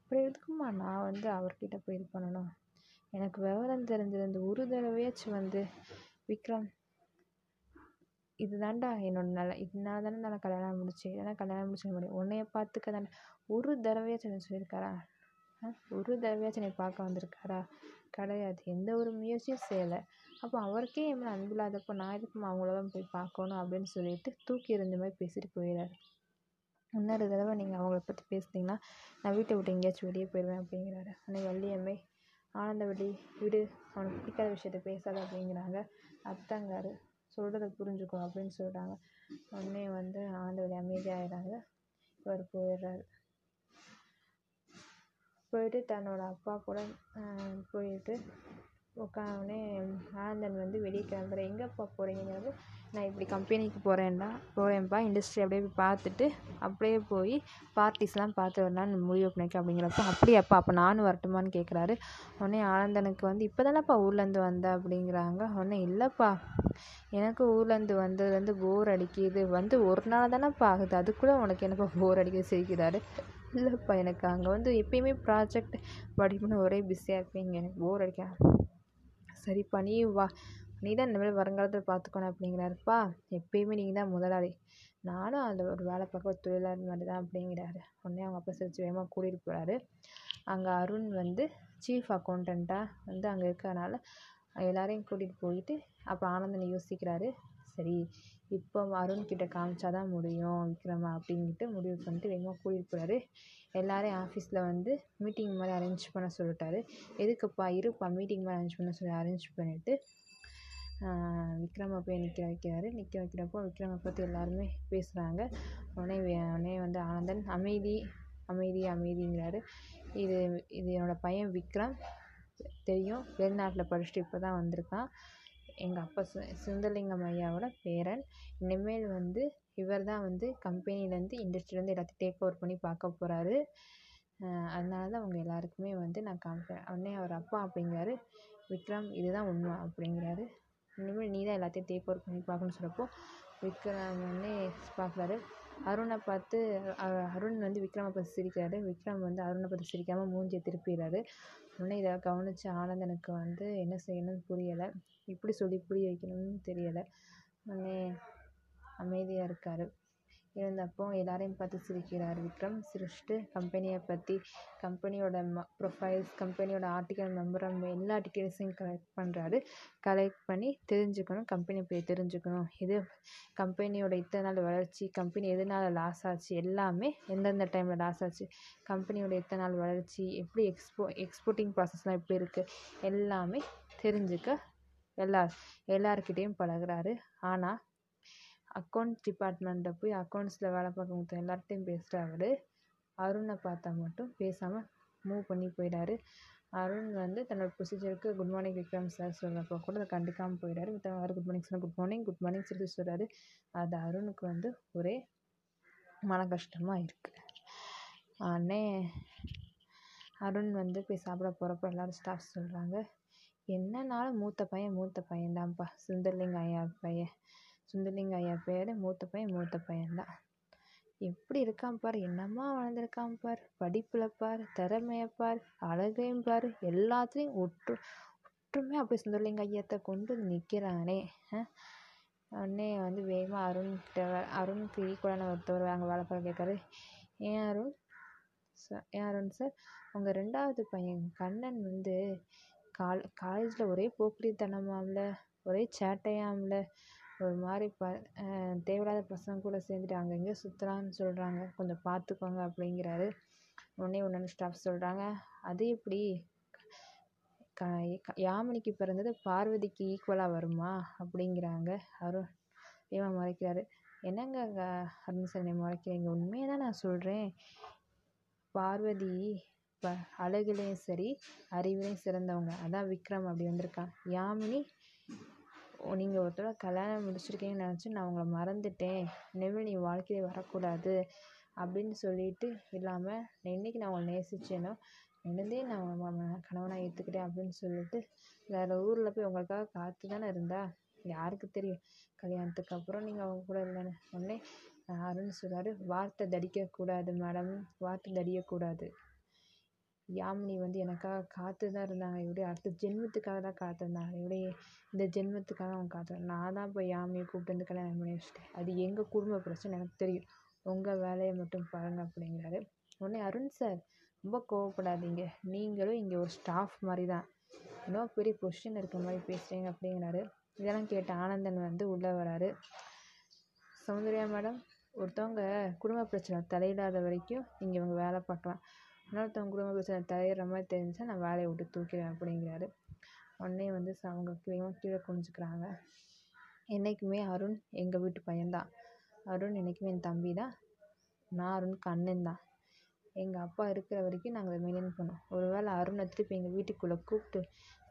அப்புறம் எதுக்கும்மா நான் வந்து அவர்கிட்ட போய் இது பண்ணணும்? எனக்கு விவரம் தெரிஞ்சிருந்த ஒரு தடவையாச்சும் வந்து விக்ரம் இது தாண்டா என்னோட நல்ல இதனால தானே நான் கல்யாணம் முடிச்சேன் இல்லைனா கல்யாணம் முடிச்சிக்க முடியும். உன்னைய பார்த்துக்க தானே ஒரு தடவையாச்சும் என்ன சொல்லியிருக்காரா? ஒரு தடவையாச்சும் என்னை பார்க்க வந்திருக்காரா? கிடையாது. எந்த ஒரு முயற்சியும் செய்யலை. அப்போ அவருக்கே என் மேலே அன்பு இல்லாதப்போ நான் எதுக்குமா அவங்களெல்லாம் போய் பார்க்கணும் அப்படின்னு சொல்லிட்டு தூக்கி எறிஞ்ச மாதிரி பேசிட்டு போயிடுறாரு இன்னொரு தடவை நீங்கள் அவங்கள பற்றி பேசுனீங்கன்னா நான் வீட்டை விட்டு எங்கேயாச்சும் வெளியே போயிடுவேன் அப்படிங்கிறாரு. அன்னைக்கு வள்ளியம்மை ஆனந்தவள்ளி விடு அவனுக்கு பிடிக்காத விஷயத்த பேசாத அப்படிங்கிறாங்க. அத்தங்காரு சொல்கிறத புரிஞ்சுக்கோ அப்படின்னு சொல்கிறாங்க உடனே வந்து ஆனந்தவள்ளி அமைதியாகிறாங்க இவர் போயிடுறாரு. போய்ட்டு தன்னோட அப்பா கூட போயிட்டு உட்காந்தோடனே ஆனந்தன் வந்து வெளியே கிளம்புறேன் எங்கேப்பா போகிறீங்கிறது நான் இப்படி கம்பெனிக்கு போகிறேன்டா போகிறேன்ப்பா இண்டஸ்ட்ரி அப்படியே போய் பார்த்துட்டு அப்படியே போய் பார்ட்டிஸ்லாம் பார்த்து வரலான்னு முடிவு பண்ணியிருக்கேன் அப்படிங்கிறப்போ அப்படியாப்பா அப்போ நானும் வரட்டுமான்னு கேட்குறாரு உடனே ஆனந்தனுக்கு வந்து இப்போ தானேப்பா ஊர்லேருந்து வந்த? அப்படிங்கிறாங்க. உடனே இல்லைப்பா எனக்கு ஊர்லேருந்து வந்ததுலேருந்து போர் அடிக்குது. வந்து ஒரு நாள் தானேப்பா ஆகுது. அதுக்குள்ளே உனக்கு என்னப்பா போர் அடிக்குது சிரிக்கிறாரு. இல்லைப்பா எனக்கு அங்கே வந்து எப்பயுமே ப்ராஜெக்ட் படிப்புன்னு ஒரே பிஸியாக இருப்பீங்க. எனக்கு போர் அடிக்க சரிப்பா நீ வா. நீ தான் இந்தமாதிரி வருங்காலத்தில் பார்த்துக்கணும் அப்படிங்கிறாருப்பா. எப்பயுமே நீங்கள் தான் முதலாளி. நானும் அதில் ஒரு வேலை பார்க்க ஒரு தொழிலாளி மாதிரி தான் அப்படிங்கிறாரு. உடனே அவங்க அப்பா சிரிச்சு வேகமாக கூட்டிகிட்டு போகிறாரு அங்கே அருண் வந்து சீஃப் அக்கௌண்டண்ட்டாக வந்து அங்கே இருக்கிறனால எல்லாரையும் கூட்டிகிட்டு போயிட்டு அப்போ ஆனந்தன் யோசிக்கிறாரு. சரி இப்போ அருண்கிட்ட காமிச்சா தான் முடியும் விக்ரமா அப்படின்ட்டு முடிவு பண்ணிட்டு வேகமாக கூட்டிகிட்டு போகிறாரு எல்லாரையும் ஆஃபீஸில் வந்து மீட்டிங் மாதிரி அரேஞ்ச் பண்ண சொல்லிட்டாரு. எதுக்குப்பா இருப்பா மீட்டிங் மாதிரி அரேஞ்ச் பண்ண சொல்லி அரேஞ்ச் பண்ணிவிட்டு விக்ரமை போய் நிற்க வைக்கிறாரு. நிற்க வைக்கிறப்போ விக்ரமை பற்றி எல்லாருமே பேசுகிறாங்க உடனே உடனே வந்து ஆனந்தன் அமைதி அமைதி அமைதிங்கிறாரு. இது இது என்னோடய பையன் விக்ரம். தெரியும் வெளிநாட்டில் படிச்சுட்டு இப்போ தான் வந்திருக்கான். எங்கள் அப்பா சு சுந்தரலிங்கம் ஐயாவோட பேரன். இனிமேல் வந்து இவர் தான் வந்து கம்பெனிலேருந்து இண்டஸ்ட்ரியிலேருந்து எல்லாத்தையும் டேக் ஓவர் பண்ணி பார்க்க போகிறாரு அதனால தான் அவங்க எல்லாருக்குமே வந்து நான் காமிப்பேன் உடனே அவர் அப்பா அப்படிங்கிறாரு. விக்ரம் இதுதான் உண்மை அப்படிங்கிறாரு. இனிமேல் நீ தான் எல்லாத்தையும் டேக் ஓவர் பண்ணி பார்க்கணும்னு சொல்கிறப்போ விக்ரம் உடனே பார்க்குறாரு. அருணை பார்த்து அருண் வந்து விக்ரமை பார்த்து சிரிக்கிறாரு. விக்ரம் வந்து அருணை பார்த்து சிரிக்காமல் மூஞ்சியை திருப்பிடுறாரு. உடனே இதை கவனிச்ச ஆனந்தனுக்கு வந்து என்ன செய்யணும்னு புரியலை. இப்படி சொல்லி புரிய வைக்கணும்னு தெரியலை. உடனே அமைதியாக இருக்கார். இருந்தப்போ எல்லாரையும் பார்த்து சிரிக்கிறார் விக்ரம் சிரிச்சிட்டு கம்பெனியை பற்றி கம்பெனியோட ம ப்ரொஃபைல்ஸ் கம்பெனியோட ஆர்டிக்கல் அந்த எல்லா டீட்டெயில்ஸையும் கலெக்ட் பண்ணுறாரு கலெக்ட் பண்ணி தெரிஞ்சுக்கணும் கம்பெனி பற்றி தெரிஞ்சுக்கணும். இது கம்பெனியோட இத்தனை நாள் வளர்ச்சி கம்பெனி எதனால லாஸ் ஆச்சு எல்லாமே எந்தெந்த டைமில் லாஸ் ஆச்சு கம்பெனியோட எத்தனை நாள் வளர்ச்சி எப்படி எக்ஸ்போ எக்ஸ்போர்ட்டிங் ப்ராசஸ்லாம் எப்படி இருக்குது எல்லாமே தெரிஞ்சுக்க எல்லா எல்லார்கிட்டேயும் பழகுறாரு. ஆனால் அக்கௌண்ட்ஸ் டிபார்ட்மெண்ட்டில் போய் அக்கௌண்ட்ஸில் வேலை பார்க்குறவங்க எல்லார்கிட்டையும் பேசுகிறாரு அருணை பார்த்தா மட்டும் பேசாமல் மூவ் பண்ணி போயிடாரு. அருண் வந்து தன்னோட ப்ரொசீஜருக்கு குட் மார்னிங் விக்ரம் சார் சொல்கிறப்போ கூட அதை கண்டுக்காமல் போயிடாரு. மற்றவங்க குட் மார்னிங் சொன்னால் குட் மார்னிங் குட் மார்னிங் சொல்லி சொல்கிறாரு அது அருணுக்கு வந்து ஒரே மன கஷ்டமாக இருக்குது உடனே அருண் வந்து போய் சாப்பிட போகிறப்ப எல்லாரும் ஸ்டாஃப் சொல்கிறாங்க என்னன்னாலும் மூத்த பையன் மூத்த பையன்தான்ப்பா. சுந்தர்லிங்க ஐயா பையன். சுந்தர்லிங்க ஐயா பேர் மூத்த பையன் மூத்த பையன்தான் எப்படி இருக்கான் பார்? என்னம்மா வளர்ந்துருக்கான் பார்? படிப்பில் பார் திறமைய பார் அழகையும் பார் எல்லாத்துலேயும் ஒற்று ஒற்றுமையாக அப்படியே சுந்தர்லிங்க ஐயத்தை கொண்டு நிற்கிறானே உடனே வந்து வேகமாக அருண் அருண் அருணுக்கு ஈக்குவலான ஒருத்தவர் அங்கே வேலை பார்க்க கேட்காரு ஏன் அருண்? சார் ஏன் அருண் சார்? உங்கள் ரெண்டாவது பையன் கண்ணன் வந்து கால் காலேஜில் ஒரே போக்கிரித்தனமாம்ல ஒரே சேட்டையாம்ல ஒரு மாதிரி ப தேவையில்லாத பசங்க கூட சேர்ந்துட்டு அங்கங்கே சுற்றுறான்னு சொல்கிறாங்க கொஞ்சம் பார்த்துக்கோங்க அப்படிங்கிறாரு. உடனே ஒன்று ஸ்டாஃப் சொல்கிறாங்க அது எப்படி? க யாமினிக்கு பிறந்தது பார்வதிக்கு ஈக்குவலாக வருமா? அப்படிங்கிறாங்க அருண். ஏமா மறைக்கிறாரு என்னங்க அருண் சார் மறைக்கிறீங்க? உண்மையை தான் நான் சொல்கிறேன் பார்வதி ப அழகுலேயும் சரி அறிவுலேயும் சிறந்தவங்க. அதான் விக்ரம் அப்படி வந்திருக்கான். யாமினி நீங்கள் ஒரு தடவை கல்யாணம் முடிச்சிருக்கீங்கன்னு நினச்சி நான் உங்களை மறந்துட்டேன். இனிமேல் நீ வாழ்க்கையில வரக்கூடாது அப்படின்னு சொல்லிவிட்டு இல்லாமல் என்னைக்கு நான் உங்களை நேசிச்சேனோ நினைந்தே நான் உங்களை கணவனாக ஏற்றுக்கிட்டேன் அப்படின்னு சொல்லிட்டு வேறு ஊரில் போய் உங்களுக்காக காத்து தானே இருந்தா? யாருக்கு தெரியும்? கல்யாணத்துக்கு அப்புறம் நீங்கள் அவங்க கூட இல்லைன்னு. உடனே அருண் சொல்கிறாரு வார்த்தை தடிக்கக்கூடாது மேடம் வார்த்தை தடியக்கூடாது. யாமினி வந்து எனக்காக காத்து தான் இருந்தாங்க. இப்படி அடுத்த ஜென்மத்துக்காக தான் காத்திருந்தாங்க. இப்படி இந்த ஜென்மத்துக்காக அவங்க காத்திருந்தாங்க. நான் தான் போய் யாமினியை கூப்பிட்டு வந்து கல்யாணம் பண்ணி வச்சுட்டேன். அது எங்கள் குடும்ப பிரச்சனை எனக்கு தெரியும். உங்கள் வேலையை மட்டும் பாருங்கள் அப்படிங்கிறாரு. உடனே அருண் சார் ரொம்ப கோவப்படாதீங்க. நீங்களும் இங்கே ஒரு ஸ்டாஃப் மாதிரி தான் இன்னும் பெரிய பொசிஷன் இருக்க மாதிரி பேசுகிறீங்க அப்படிங்கிறாரு. இதெல்லாம் கேட்ட ஆனந்தன் வந்து உள்ளே வராரு. சௌந்தர்யா மேடம் ஒருத்தவங்க குடும்ப பிரச்சனை தலையிடாத வரைக்கும் நீங்கள் இவங்க வேலை பார்க்கலாம். இன்னொருத்தவங்க குடும்ப பிரச்சனை தலையிடுற மாதிரி தெரிஞ்சால் நான் வேலையை விட்டு தூக்கிடுவேன் அப்படிங்கிறாரு. உடனே வந்து ச- அவங்க கீழே கீழே குனிஞ்சிக்கிறாங்க. என்றைக்குமே அருண் எங்கள் வீட்டு பையன்தான். அருண் என்றைக்குமே என் தம்பி தான் நான் அருணுக்கு அண்ணன் தான் எங்கள் அப்பா இருக்கிற வரைக்கும் நாங்கள் அதை மெயின்டைன் பண்ணோம் ஒருவேளை அருணை திருப்பி எங்கள் வீட்டுக்குள்ளே கூப்பிட்டு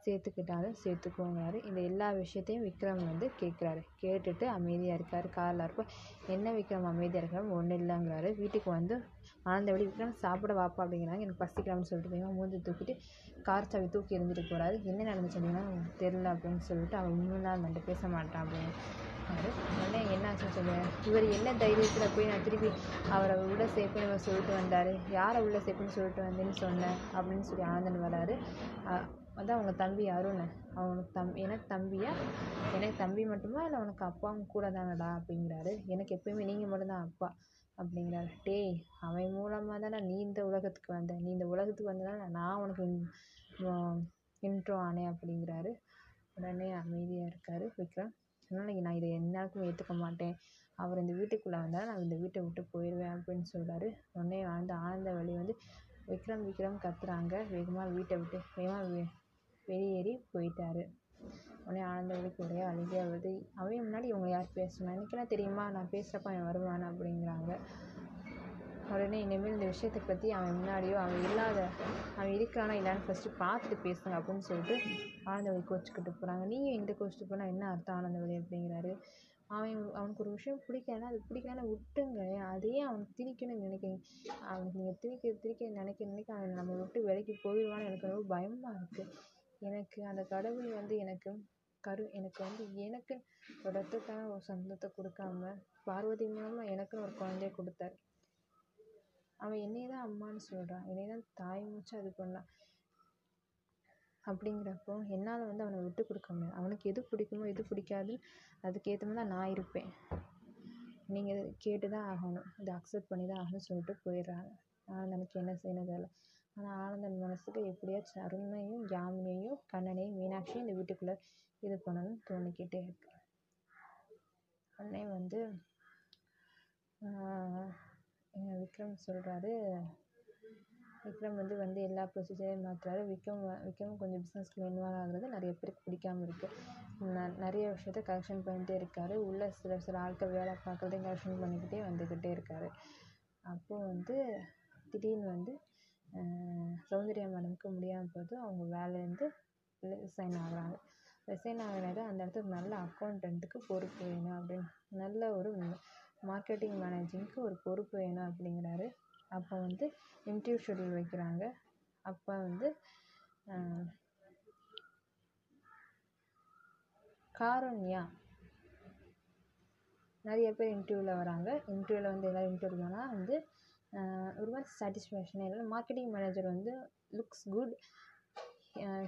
சேர்த்துக்கிட்டாலும் சேர்த்துக்கோங்கிறாரு. இந்த எல்லா விஷயத்தையும் விக்ரம் வந்து கேட்குறாரு. கேட்டுட்டு அமைதியாக இருக்கார். காரில் இருப்போம் என்ன விக்ரம் அமைதியாக இருக்காரு ஒன்றும் இல்லைங்கிறாரு. வீட்டுக்கு வந்து ஆனந்தவழி விக்ரம் சாப்பிட வாப்பா அப்படிங்கிறாங்க. எனக்கு பசிக்கலாம்னு சொல்லிட்டு வேகமாக மூஞ்சி தூக்கிட்டு கார் சாவி தூக்கி எறிஞ்சிட்டு போகிறாரு என்ன நடந்துச்சு அப்படின்னா தெரில அப்படின்னு சொல்லிட்டு அவன் முன்னாள் வந்து பேச மாட்டான் அப்படின்னு உடனே என்ன ஆச்சுன்னு சொல்லுவேன் இவர் என்ன தைரியத்தில் போய் நான் திருப்பி அவரை உள்ள சேர்ப்புன்னு இவர் சொல்லிட்டு வந்தார்? யாரை உள்ள சேர்ப்புன்னு சொல்லிட்டு வந்தேன்னு சொன்னேன் அப்படின்னு சொல்லி ஆனந்தன் வராரு. அதான் அவங்க தம்பி அருண். அவனுக்கு தம் எனக்கு தம்பியா? எனக்கு தம்பி மட்டுமா? இல்லை உனக்கு அப்பாவும் கூட தானடா அப்படிங்கிறாரு. எனக்கு எப்பயுமே நீங்கள் மட்டும்தான் அப்பா அப்படிங்கிறாரு. டேய் அவன் மூலமாக தானே நீ இந்த உலகத்துக்கு வந்த. நீ இந்த உலகத்துக்கு வந்ததால நான் உனக்கு இன்ட்ரோ ஆனேன் அப்படிங்கிறாரு. உடனே அமைதியாக இருக்கார் விக்ரம். அதனால் நான் இதை எந்நேரத்துக்கும் ஏற்றுக்க மாட்டேன். அவர் இந்த வீட்டுக்குள்ளே வந்தால் நான் இந்த வீட்டை விட்டு போயிடுவேன் அப்படின்னு சொல்கிறாரு உடனே வந்து ஆனந்த வழி வந்து விக்ரம் விக்ரம் கத்துறாங்க. வேகமாக வீட்டை விட்டு வேகமாக வே வெளியேறி போயிட்டாரு. உடனே ஆனந்த வழிக்கு ஒரே அழுகையாக வருது அவன் முன்னாடி இவங்க யார் பேசணும் எனக்கு என்ன தெரியுமா? நான் பேசுகிறப்ப அவன் வருவான்? அப்படிங்கிறாங்க. உடனே இனிமேல் இந்த விஷயத்தை பற்றி அவன் முன்னாடியோ அவன் இல்லாத அவன் இருக்கிறானா இல்லைன்னு ஃபஸ்ட்டு பார்த்துட்டு பேசுங்க அப்படின்னு சொல்லிட்டு ஆனந்தவழி கோச்சிக்கிட்டு போகிறாங்க நீயும் என்கிட்ட கோச்சிட்டு போனால் என்ன அர்த்தம் ஆனந்தவழி அப்படிங்கிறாரு. அவன் அவனுக்கு ஒரு விஷயம் பிடிக்கலன்னா அது பிடிக்கலன்னா விட்டுங்க அதையே அவனுக்கு திணிக்கணும்னு நினைக்கிறீங்க அவனுக்கு நீங்கள் திணிக்க திணிக்க நினைக்க நினைக்க அவன் நம்ம விட்டு விலைக்கு போயிடுவான்னு எனக்கு ரொம்ப பயமாக இருக்குது எனக்கு அந்த கடவுள் வந்து எனக்கு கரு எனக்கு வந்து எனக்கு ஒரு ரத்தத்தான ஒரு சொந்தத்தை கொடுக்காம பார்வதி மூலமாக எனக்குன்னு ஒரு குழந்தைய கொடுத்தாரு. அவன் என்னையை தான் அம்மான்னு சொல்கிறான் என்னையை தான் தாய் மூச்சு அது பண்ணான் அப்படிங்கிறப்போ என்னால் வந்து அவனை விட்டு கொடுக்க முடியாது. அவனுக்கு எது பிடிக்குமோ எது பிடிக்காதுன்னு அதுக்கேற்ற மாதிரி தான் நான் இருப்பேன். நீங்கள் கேட்டு தான் ஆகணும். இதை அக்செப்ட் பண்ணி தான் ஆகணும்னு சொல்லிட்டு போயிடுறாங்க. ஆனந்தனுக்கு என்ன செய்யணும் தெரியல. ஆனால் ஆனந்தன் மனசுக்கு எப்படியாச்சும் அருணையும் யாமினியையும் கண்ணனையும் மீனாட்சியும் இந்த வீட்டுக்குள்ளே இது பண்ணணும்னு தோணிக்கிட்டே இருக்கு. உடனே வந்து விக்ரம் சொல்கிறாரு விக்ரம் வந்து வந்து எல்லா ப்ரொசீஜரையும் மாற்றுறாரு விக்ரம் விக்ரம் கொஞ்சம் பிஸ்னஸ்க்கு இன்வால்வ் ஆகுறது நிறைய பேருக்கு பிடிக்காம இருக்குது ந நிறைய விஷயத்த கரெக்ஷன் பண்ணிகிட்டே இருக்காரு. உள்ளே சில சில ஆட்கள் வேலை பார்க்குறதையும் கரெக்ஷன் பண்ணிக்கிட்டே வந்துக்கிட்டே இருக்காரு. அப்போது வந்து திடீர்னு வந்து சௌந்தர்யா மேடமுக்கு முடியாமல் போது அவங்க வேலையிலேருந்து ரிசைன் ஆகுறாங்க. ரிசைன் ஆகினது அந்த இடத்துக்கு நல்ல அக்கௌண்டன்ட்டுக்கு பொறுப்பு வேணும் அப்படின்னு நல்ல ஒரு மார்க்கெட்டிங் மேனேஜிங்க்கு ஒரு பொறுப்பு வேணும் அப்படிங்கிறாரு. அப்போ வந்து இன்டர்வியூ ஷெட்யூல் வைக்கிறாங்க. அப்போ வந்து காருண்யா. நிறைய பேர் இன்டர்வியூவில் வராங்க. இன்டர்வியூவில் வந்து எல்லோரும் இன்டர்வியூ வந்து ஒரு மாதிரி சாட்டிஸ்ஃபேக்ஷனே இல்லை மார்க்கெட்டிங் மேனேஜர் வந்து looks good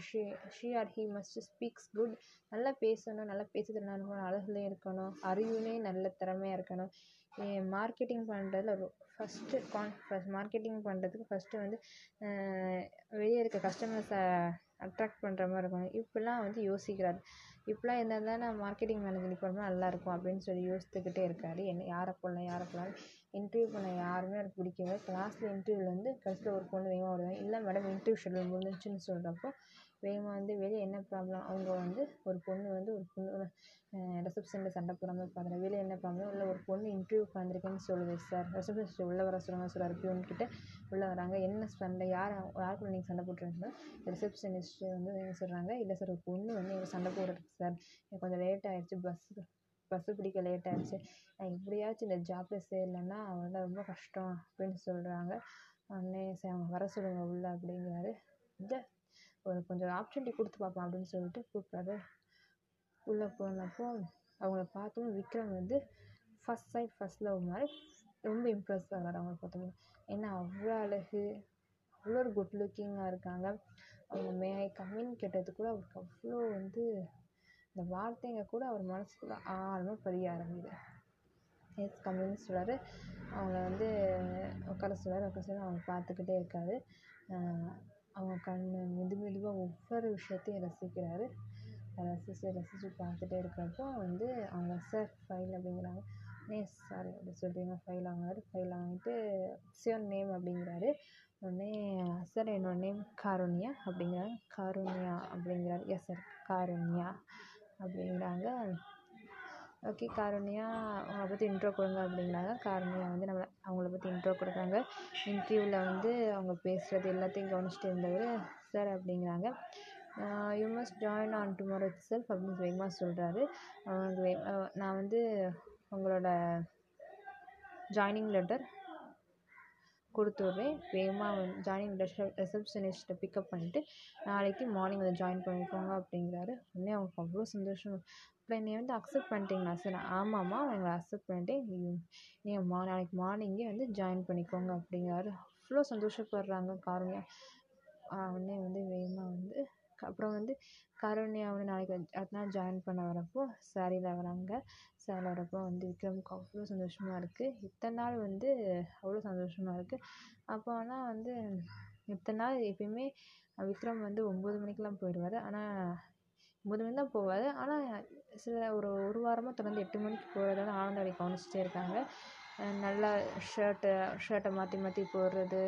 she she or he must speaks good நல்லா பேசணும் நல்லா பேச திறனாக இருக்கணும் அழகுலேயும் இருக்கணும் அறிவுலேயும் நல்ல திறமையாக இருக்கணும். மார்க்கெட்டிங் பண்ணுறதுல ரொ ஃபஸ்ட்டு கான் ஃபஸ்ட் மார்க்கெட்டிங் பண்ணுறதுக்கு ஃபஸ்ட்டு வந்து வெளியே இருக்க கஸ்டமர்ஸை அட்ராக்ட் பண்ணுற மாதிரி இருக்கணும். இப்படிலாம் வந்து யோசிக்கிறாரு. இப்படிலாம் இருந்தால் நான் மார்க்கெட்டிங் மேனேஜர் டிபார்ட்மெண்ட் நல்லாயிருக்கும் அப்படின்னு சொல்லி யோசித்துக்கிட்டே இருக்காரு. என்ன யாரை போடலாம் யாரை போடலாம் இன்டர்வியூ பண்ண யாருமே எனக்கு பிடிக்கவே கிளாஸில் இன்டர்வியூவில் வந்து கடைசியில் ஒரு பொண்ணு வேகமாக வருவாங்க இல்லை மேடம் இன்டர்வியூ ஷெட்யூல் முடிஞ்சுன்னு சொல்கிறப்போ வேகமாக வந்து வெளியே என்ன ப்ராப்ளம் அவங்க வந்து ஒரு பொண்ணு வந்து ஒரு பொண்ணு ரிசப்ஷனில் சண்டை போடுற மாதிரி பார்க்குறேன் வெளியே என்ன ப்ராப்ளம் இல்லை ஒரு பொண்ணு இன்டர்வியூக்கு வந்திருக்கேன்னு சொல்லுது சார் ரிசப்ஷனிஸ்ட் உள்ளே வர சொல்லுங்க சொல்கிறார் பியூன்கிட்ட உள்ளே வராங்க. என்ன சண்டை? யார் யாருக்குள்ள நீங்கள் சண்டை போட்டுருக்கீங்க? ரிசப்ஷனிஸ்ட்டு வந்து என்ன சொல்கிறாங்க இல்லை சார் ஒரு பொண்ணு வந்து எங்கள் சண்டை போடுறதுக்கு சார் கொஞ்சம் லேட் ஆகிடுச்சு பஸ்ஸு பஸ்ஸு பிடிக்க லேட் ஆகிடுச்சு நான் எப்படியாச்சும் இந்த ஜாப்பில் சேரலைன்னா அவள் ரொம்ப கஷ்டம் அப்படின்னு சொல்கிறாங்க உடனே சரி அவங்க வர சொல்லுங்கள் உள்ளே அப்படிங்கிறாரு. இந்த ஒரு கொஞ்சம் ஆப்பர்ச்சுனிட்டி கொடுத்து பார்ப்போம் அப்படின்னு சொல்லிட்டு கூப்பிட்றாரு. உள்ளே போனப்போ அவங்கள பார்த்தோம். விக்ரம் வந்து ஃபஸ்ட் சைட் ஃபஸ்ட் லவ் மாதிரி ரொம்ப இம்ப்ரெஸ் ஆகிறார் அவங்கள பார்த்தோம் ஏன்னா அவ்வளோ அழகு அவ்வளோ ஒரு குட் லுக்கிங்காக இருக்காங்க. அவங்க மே ஐ கம்மின்னு கேட்டது கூட அவருக்கு அவ்வளோ வந்து இந்த வார்த்தைங்க கூட அவர் மனசுக்குள்ளே ஆழமாக பதிய ஆரம்பிக்குது. எஸ் கம்மின்னு சொல்கிறாரு அவங்கள வந்து உட்கார சொல்கிறாரு உட்கார சொல்லி அவங்க பார்த்துக்கிட்டே இருக்காரு. அவங்க கண் மெது மெதுவாக ஒவ்வொரு விஷயத்தையும் ரசிக்கிறாரு. ரசித்து ரசித்து பார்த்துட்டே இருக்கிறப்போ வந்து அவங்க சார் ஃபைல் அப்படிங்கிறாங்க. நே சாரி அப்படி சொல்கிறீங்க ஃபைல் வாங்குறாரு. ஃபைல் வாங்கிட்டு சியோர் நேம் அப்படிங்கிறாரு. உடனே சார் என்னோட நேம் காருண்யா அப்படிங்கிறாங்க. காருண்யா அப்படிங்கிறாரு. எஸ் சார் காருண்யா அப்படிங்கிறாங்க ஓகே காருண்யா அவங்கள பற்றி இன்ட்ரோ கொடுங்க அப்படிங்கிறாங்க காருண்யா வந்து நம்மளை அவங்கள பற்றி இன்ட்ரோ கொடுக்குறாங்க. இன்ட்ரியூவில் வந்து அவங்க பேசுகிறது எல்லாத்தையும் கவனிச்சிட்டு இருந்தவர் சார் அப்படிங்கிறாங்க you must join on tomorrow itself அப்படின்னு வேகமாக சொல்கிறாரு நான் வந்து உங்களோட ஜாயினிங் லெட்டர் கொடுத்து விட்றேன். வேகமாக வந் ஜாயினிங் லெட்டர் ரிசப்ஷனிஸ்ட்டை பிக்கப் பண்ணிவிட்டு நாளைக்கு மார்னிங் வந்து ஜாயின் பண்ணிக்கோங்க அப்படிங்கிறாரு. உடனே அவங்களுக்கு அவ்வளோ சந்தோஷம். அப்புறம் என்னை வந்து அக்செப்ட் பண்ணிட்டீங்களா சார் ஆமாம்மா எங்களை அக்செப்ட் பண்ணிட்டேன். நீங்கள் மா நாளைக்கு மார்னிங்கே வந்து ஜாயின் பண்ணிக்கோங்க அப்படிங்கிறாரு. அவ்வளோ சந்தோஷப்படுறாங்க காருண்யா உடனே வந்து வேகமாக வந்து அப்புறம் வந்து கருண்யா வந்து நாளைக்கு அடுத்த நாள் ஜாயின் பண்ண வரப்போ சாரியில் வராங்க சாரியில் வரப்போ வந்து விக்ரமுக்கு அவ்வளோ சந்தோஷமாக இருக்குது இத்தனை நாள் வந்து அவ்வளோ சந்தோஷமாக இருக்குது அப்போ ஆனால் வந்து இத்தனை நாள் எப்பயுமே விக்ரம் வந்து ஒம்பது மணிக்கெலாம் போயிடுவார். ஆனால் ஒம்பது மணிக்கு தான் போவார். ஆனால் சில ஒரு ஒரு வாரமாக தொடர்ந்து எட்டு மணிக்கு போகிறதால ஆனந்தவழி கவனிச்சிட்டே இருக்காங்க. நல்லா ஷர்ட்டு ஷர்ட்டை மாற்றி மாற்றி போடுறது.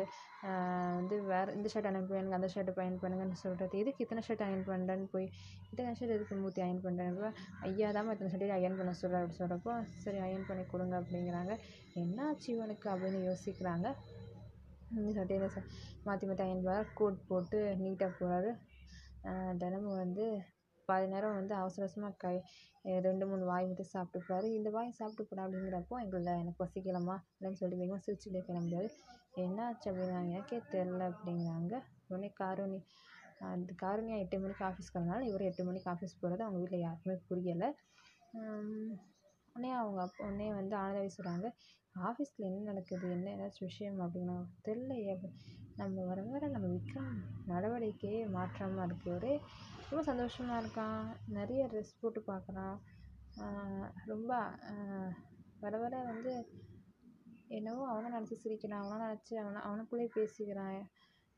வந்து வேறு இந்த ஷர்ட் அயன் வேணுங்க அந்த ஷர்ட்டை அயன் பண்ணுங்கன்னு சொல்கிறது எதுக்கு இத்தனை ஷர்ட் அயன் பண்ணுறேன்னு போய் இத்தனை ஷர்ட் எதுக்கு மூர்த்தி அயன் பண்ணுறேன் ஐயா தான் இத்தனை ஷர்ட்டையும் அயன் பண்ண சொல்கிற அப்படி சொல்கிறப்போ சரி அயன் பண்ணி கொடுங்க அப்படிங்கிறாங்க. என்னாச்சு இவனுக்கு அப்படின்னு யோசிக்கிறாங்க. இந்த ஷர்ட்டையும் மாற்றி மாற்றி அயன் பண்ணார் கோட் போட்டு நீட்டாக போகிறாரு தினமும் வந்து பாதி நேரம் வந்து அவசர அவசரமாக கை ரெண்டு மூணு வாய் மட்டும் சாப்பிட்டுப்பாரு. இந்த வாய் சாப்பிட்டு போடா அப்படிங்கிறப்போ எங்களை எனக்கு பசிக்கலம்மா அப்படின்னு சொல்லிட்டு வேகமாக சிரிச்சுட்டே கிளம்புறாரு. என்னாச்சு? அப்படிங்கிறாங்க எனக்கே தெரில அப்படிங்கிறாங்க. உடனே காருணி அந்த காருண்யா எட்டு மணிக்கு ஆஃபீஸ் கிளம்புனாலும் இவரும் எட்டு மணிக்கு ஆஃபீஸ் போகிறது அவங்க வீட்டில் யாருக்குமே புரியலை. உடனே அவங்க அப்பா உடனே வந்து ஆனந்தாவே சொல்கிறாங்க ஆஃபீஸில் என்ன நடக்குது? என்ன ஏதாச்சும் விஷயம் அப்படின்னா? தெரிலையே நம்ம வர வர நம்ம விக்ரம் நடவடிக்கையே மாற்றமாக இருக்குது ஒரே ரொம்ப சந்தோஷமாக இருக்கான் நிறைய ட்ரெஸ் போட்டு பார்க்குறான் ரொம்ப வர வர வந்து என்னவோ அவனை நினச்சி சிரிக்கிறான் அவனை நினச்சி அவனை அவனுக்குள்ளேயே பேசிக்கிறான்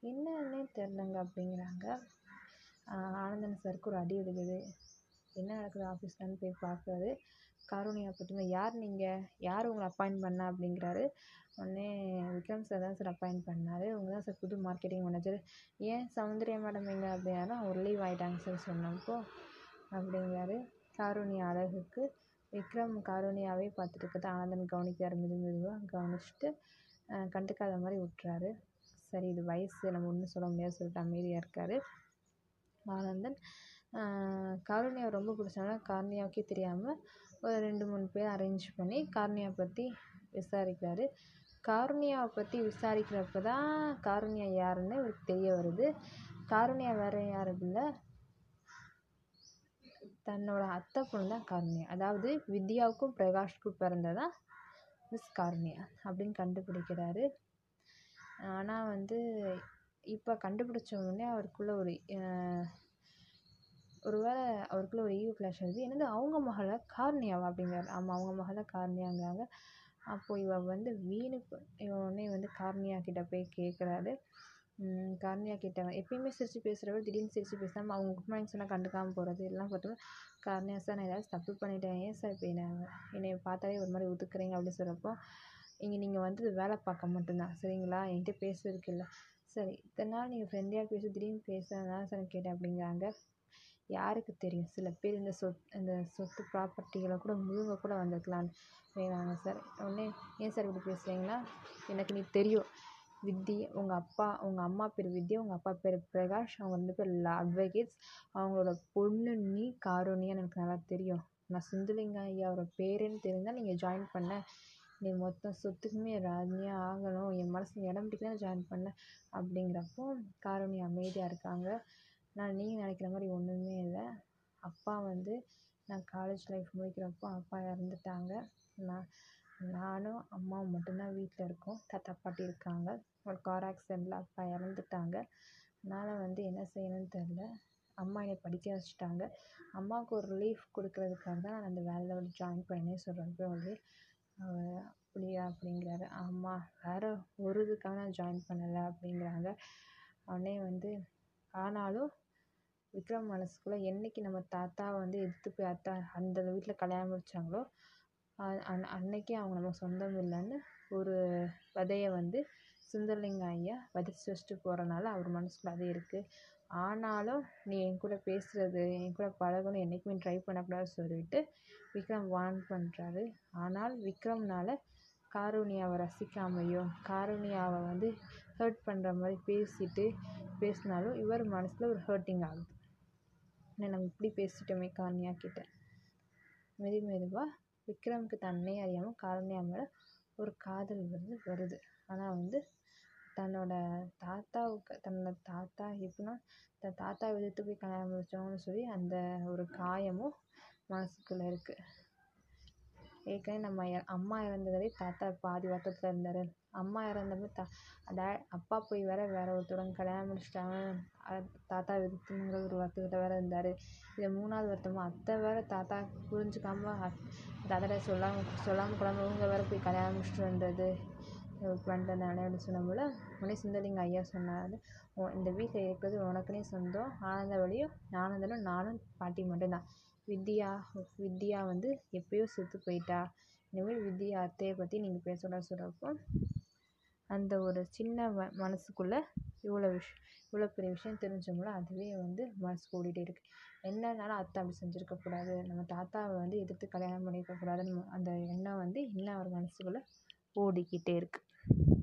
என்னன்னே தெரிலங்க அப்படிங்கிறாங்க ஆனந்தன் சாருக்கு ஒரு அடி விழுகுது. என்ன நடக்குது ஆஃபீஸ்லன்னு போய் பார்க்குறாரு காருண்யா பற்றின யார் நீங்கள் யார் உங்களை அப்பாயிண்ட் பண்ணா? அப்படிங்கிறாரு உடனே விக்ரம் சார் தான் சார் அப்பாயிண்ட் பண்ணார். இவங்க தான் சார் புது மார்க்கெட்டிங் மேனேஜர் ஏன் சௌந்தர்யா மேடம் எங்கே? அப்படின்னா ஒரு லீவ் ஆகிட்டாங்க சார் சொன்னப்போ அப்படிங்கிறாரு. காருண்யா அழகுக்கு விக்ரம் காருண்யாவே பார்த்துட்டு ஆனந்தன் கவனிக்கிறார். மெது மெதுவாக கவனிச்சுட்டு கண்டுக்காத மாதிரி விட்டுறாரு. சரி இது வயசு. நம்ம ஒன்றும் சொல்ல முடியாது சொல்லிட்டு அமைதியாக இருக்கார். ஆனந்தன் காருண்யாவை ரொம்ப பிடிச்சனால காருண்யாவுக்கே தெரியாமல் ஒரு ரெண்டு மூணு பேர் அரேஞ்ச் பண்ணி காருண்யா பற்றி விசாரிக்கிறாரு. காருண்யாவை பற்றி விசாரிக்கிறப்ப தான் காருண்யா யாருன்னு இவருக்கு தெரிய வருது. காருண்யா வேறு யாரும் இல்லை தன்னோட அத்தை பொண்ணு தான் காருண்யா. அதாவது வித்யாவுக்கும் பிரகாஷ்க்கும் பிறந்ததான் மிஸ் காருண்யா அப்படின்னு கண்டுபிடிக்கிறாரு. ஆனால் வந்து இப்போ கண்டுபிடிச்ச உடனே அவருக்குள்ள ஒரு ஒரு வேளை அவருக்குள்ள ஒரு ஈகோ கிளாஷ் வருது. என்னது அவங்க மகளை காருண்யாவா அப்படிங்கிறாரு. ஆமாம் அவங்க மகளை காருண்யாங்கிறாங்க. அப்போது இவள் வந்து வீணுக்கு இவன் உடனே வந்து கார்னியா கிட்ட போய் கேட்குறாரு காருண்யா கிட்ட எப்பயுமே சிரித்து பேசுகிறவர் திடீர்னு சிரித்து பேசாமல் அவங்க குட் மார்னிங் சொன்னால் கண்டுக்காமல் போகிறது எல்லாம் பார்த்தோன்னா கார்னியா சார் நான் ஏதாவது தப்பு பண்ணிட்டேன். ஏன் சார் இப்போ என்ன என்னை பார்த்தாலே ஒரு மாதிரி ஒதுக்குறீங்க? அப்படின்னு சொல்கிறப்போ இங்கே நீங்கள் வந்தது வேலை பார்க்க மட்டும்தான் சரிங்களா? என்கிட்ட பேசுறதுக்கு இல்லை. சரி இத்தனை நாள் நீங்கள் ஃப்ரெண்ட்லியாக பேசி திடீர்னு பேசுகிறதா சார் கேட்டேன்? அப்படிங்கிறாங்க. யாருக்கு தெரியும்? சில பேர் இந்த சொத் இந்த சொத்து ப்ராப்பர்ட்டிகளை கூட முழுங்க கூட வந்திருக்கலான்னு வேணாங்க சார் உடனே ஏன் சார் இப்படி பேசுகிறீங்கன்னா எனக்கு நீ தெரியும். வித்தி உங்கள் அப்பா உங்கள் அம்மா பேர் வித்யா உங்கள் அப்பா பேர் பிரகாஷ் அவங்க ரெண்டு பேர் அட்வொகேட்ஸ். அவங்களோட பொண்ணு நீ காருண்யான்னு எனக்கு நல்லா தெரியும். நான் சுந்தலிங்க ஐயாவோட பேருன்னு தெரிஞ்சால் நீங்கள் ஜாயின் பண்ண. நீ மொத்தம் சொத்துக்குமே ராஜினியாக ஆகணும். என் மனசில் இடம் பிடிக்க ஜாயின் பண்ண. அப்படிங்கிறப்போ காரோணி அமைதியாக இருக்காங்க. நான் நீங்கள் நினைக்கிற மாதிரி ஒன்றுமே இல்லை. அப்பா வந்து நான் காலேஜ் லைஃப் முடிக்கிறப்போ அப்பா இறந்துட்டாங்க. நான் நானும் அம்மாவும் மட்டும்தான் வீட்டில் இருக்கோம். தாத்தா பாட்டி இருக்காங்க. ஒரு கார் ஆக்சிடெண்ட்டில் அப்பா இறந்துட்டாங்க. அதனால் வந்து என்ன செய்யணும்னு தெரில அம்மா என்னை படிக்க வச்சுட்டாங்க. அம்மாவுக்கு ஒரு ரிலீஃப் கொடுக்கறதுக்காக தான் நான் அந்த வேலையில் வந்து ஜாயின் பண்ணேன்னே சொல்கிறப்ப வந்து அப்படியா அப்படிங்கிறாரு. ஆமாம் வேறு ஒரு இதுக்காக நான் ஜாயின் பண்ணலை அப்படிங்கிறாங்க. உடனே வந்து ஆனாலும் விக்ரம் மனசுக்குள்ளே என்றைக்கி நம்ம தாத்தாவை வந்து எதிர்த்து போய் அத்தா அந்த வீட்டில் கல்யாணம் முடித்தாங்களோ அன் அன்னைக்கே அவங்க நமக்கு சொந்தம் இல்லைன்னு ஒரு விதைய வந்து சுந்தரலிங்கம் ஐயா விதைச்சி வச்சுட்டு போகிறனால அவர் மனசுக்குள்ள அது இருக்குது ஆனாலும் நீ என் கூட பேசுகிறது என் கூட பழகணும் என்றைக்குமே ட்ரை பண்ணக்கூடாது சொல்லிட்டு விக்ரம் வார்ன் பண்ணுறாரு ஆனால் விக்ரம்னால் காருண்யாவை ரசிக்காமையோ காருண்யாவை வந்து ஹர்ட் பண்ணுற மாதிரி பேசிட்டு பேசினாலும் இவர் மனசில் ஒரு ஹர்ட்டிங் ஆகுது. என்ன நம்ம இப்படி பேசிட்டோமே காருண்யா கிட்டே. மெது மெதுவாக விக்ரமுக்கு தன்னை அறியாமல் காரணியா மேலே ஒரு காதல் வந்து வருது. ஆனால் வந்து தன்னோட தாத்தாவுக்கு தன்னோட தாத்தா எப்படின்னா தன் தாத்தா எதிர்த்து போய் கல்யாணம் முடித்தவங்கன்னு சொல்லி அந்த ஒரு காயமும் மனசுக்குள்ளே இருக்குது ஏற்கனவே நம்ம அம்மா இறந்ததே தாத்தா பாதி வருத்தத்தில் இருந்தார். அம்மா இறந்தப்போ தா டே அப்பா போய் வேறு வேறு ஒருத்தவங்க கல்யாணம் முடிச்சுட்டாங்க. தாத்தா வித்துங்கிற ஒரு வருத்தத்தில் வேற இருந்தார். இதில் மூணாவது வருத்தமாக அத்தை வேறு தாத்தா புரிஞ்சுக்காம தாத்தாகிட்ட சொல்லாமல் சொல்லாமல் கொள்ளாமல் இவங்க வேறு போய் கல்யாணம் முடிச்சுட்டு வந்தது. பண்ணிட்டனால அப்படின்னு சொன்னபோல் உடனே சுந்தரலிங்க ஐயா சொன்னார் இந்த வீட்டில் இருக்கிறது உனக்குனே சொந்தம். ஆனந்தவழியும் ஆனந்தனும் நானும் பாட்டி மட்டும்தான். வித்யா வித்யா வந்து எப்பயோ செத்து போயிட்டா. இனிமேல் வித்யா அத்தையை பற்றி நீங்கள் பேசக்கூடாது சொல்கிறப்போ அந்த ஒரு சின்ன ம மனசுக்குள்ளே இவ்வளோ விஷ் இவ்வளோ பெரிய விஷயம் தெரிஞ்சோம்ல அதுவே வந்து மனசுக்கு ஓடிகிட்டே இருக்குது என்னன்னாலும் அத்தை அப்படி செஞ்சுருக்கக்கூடாது நம்ம தாத்தாவை வந்து எதிர்த்து கல்யாணம் பண்ணியிருக்கக்கூடாதுன்னு அந்த எண்ணம் வந்து இன்னும் அவர் மனசுக்குள்ளே ஓடிக்கிட்டே இருக்குது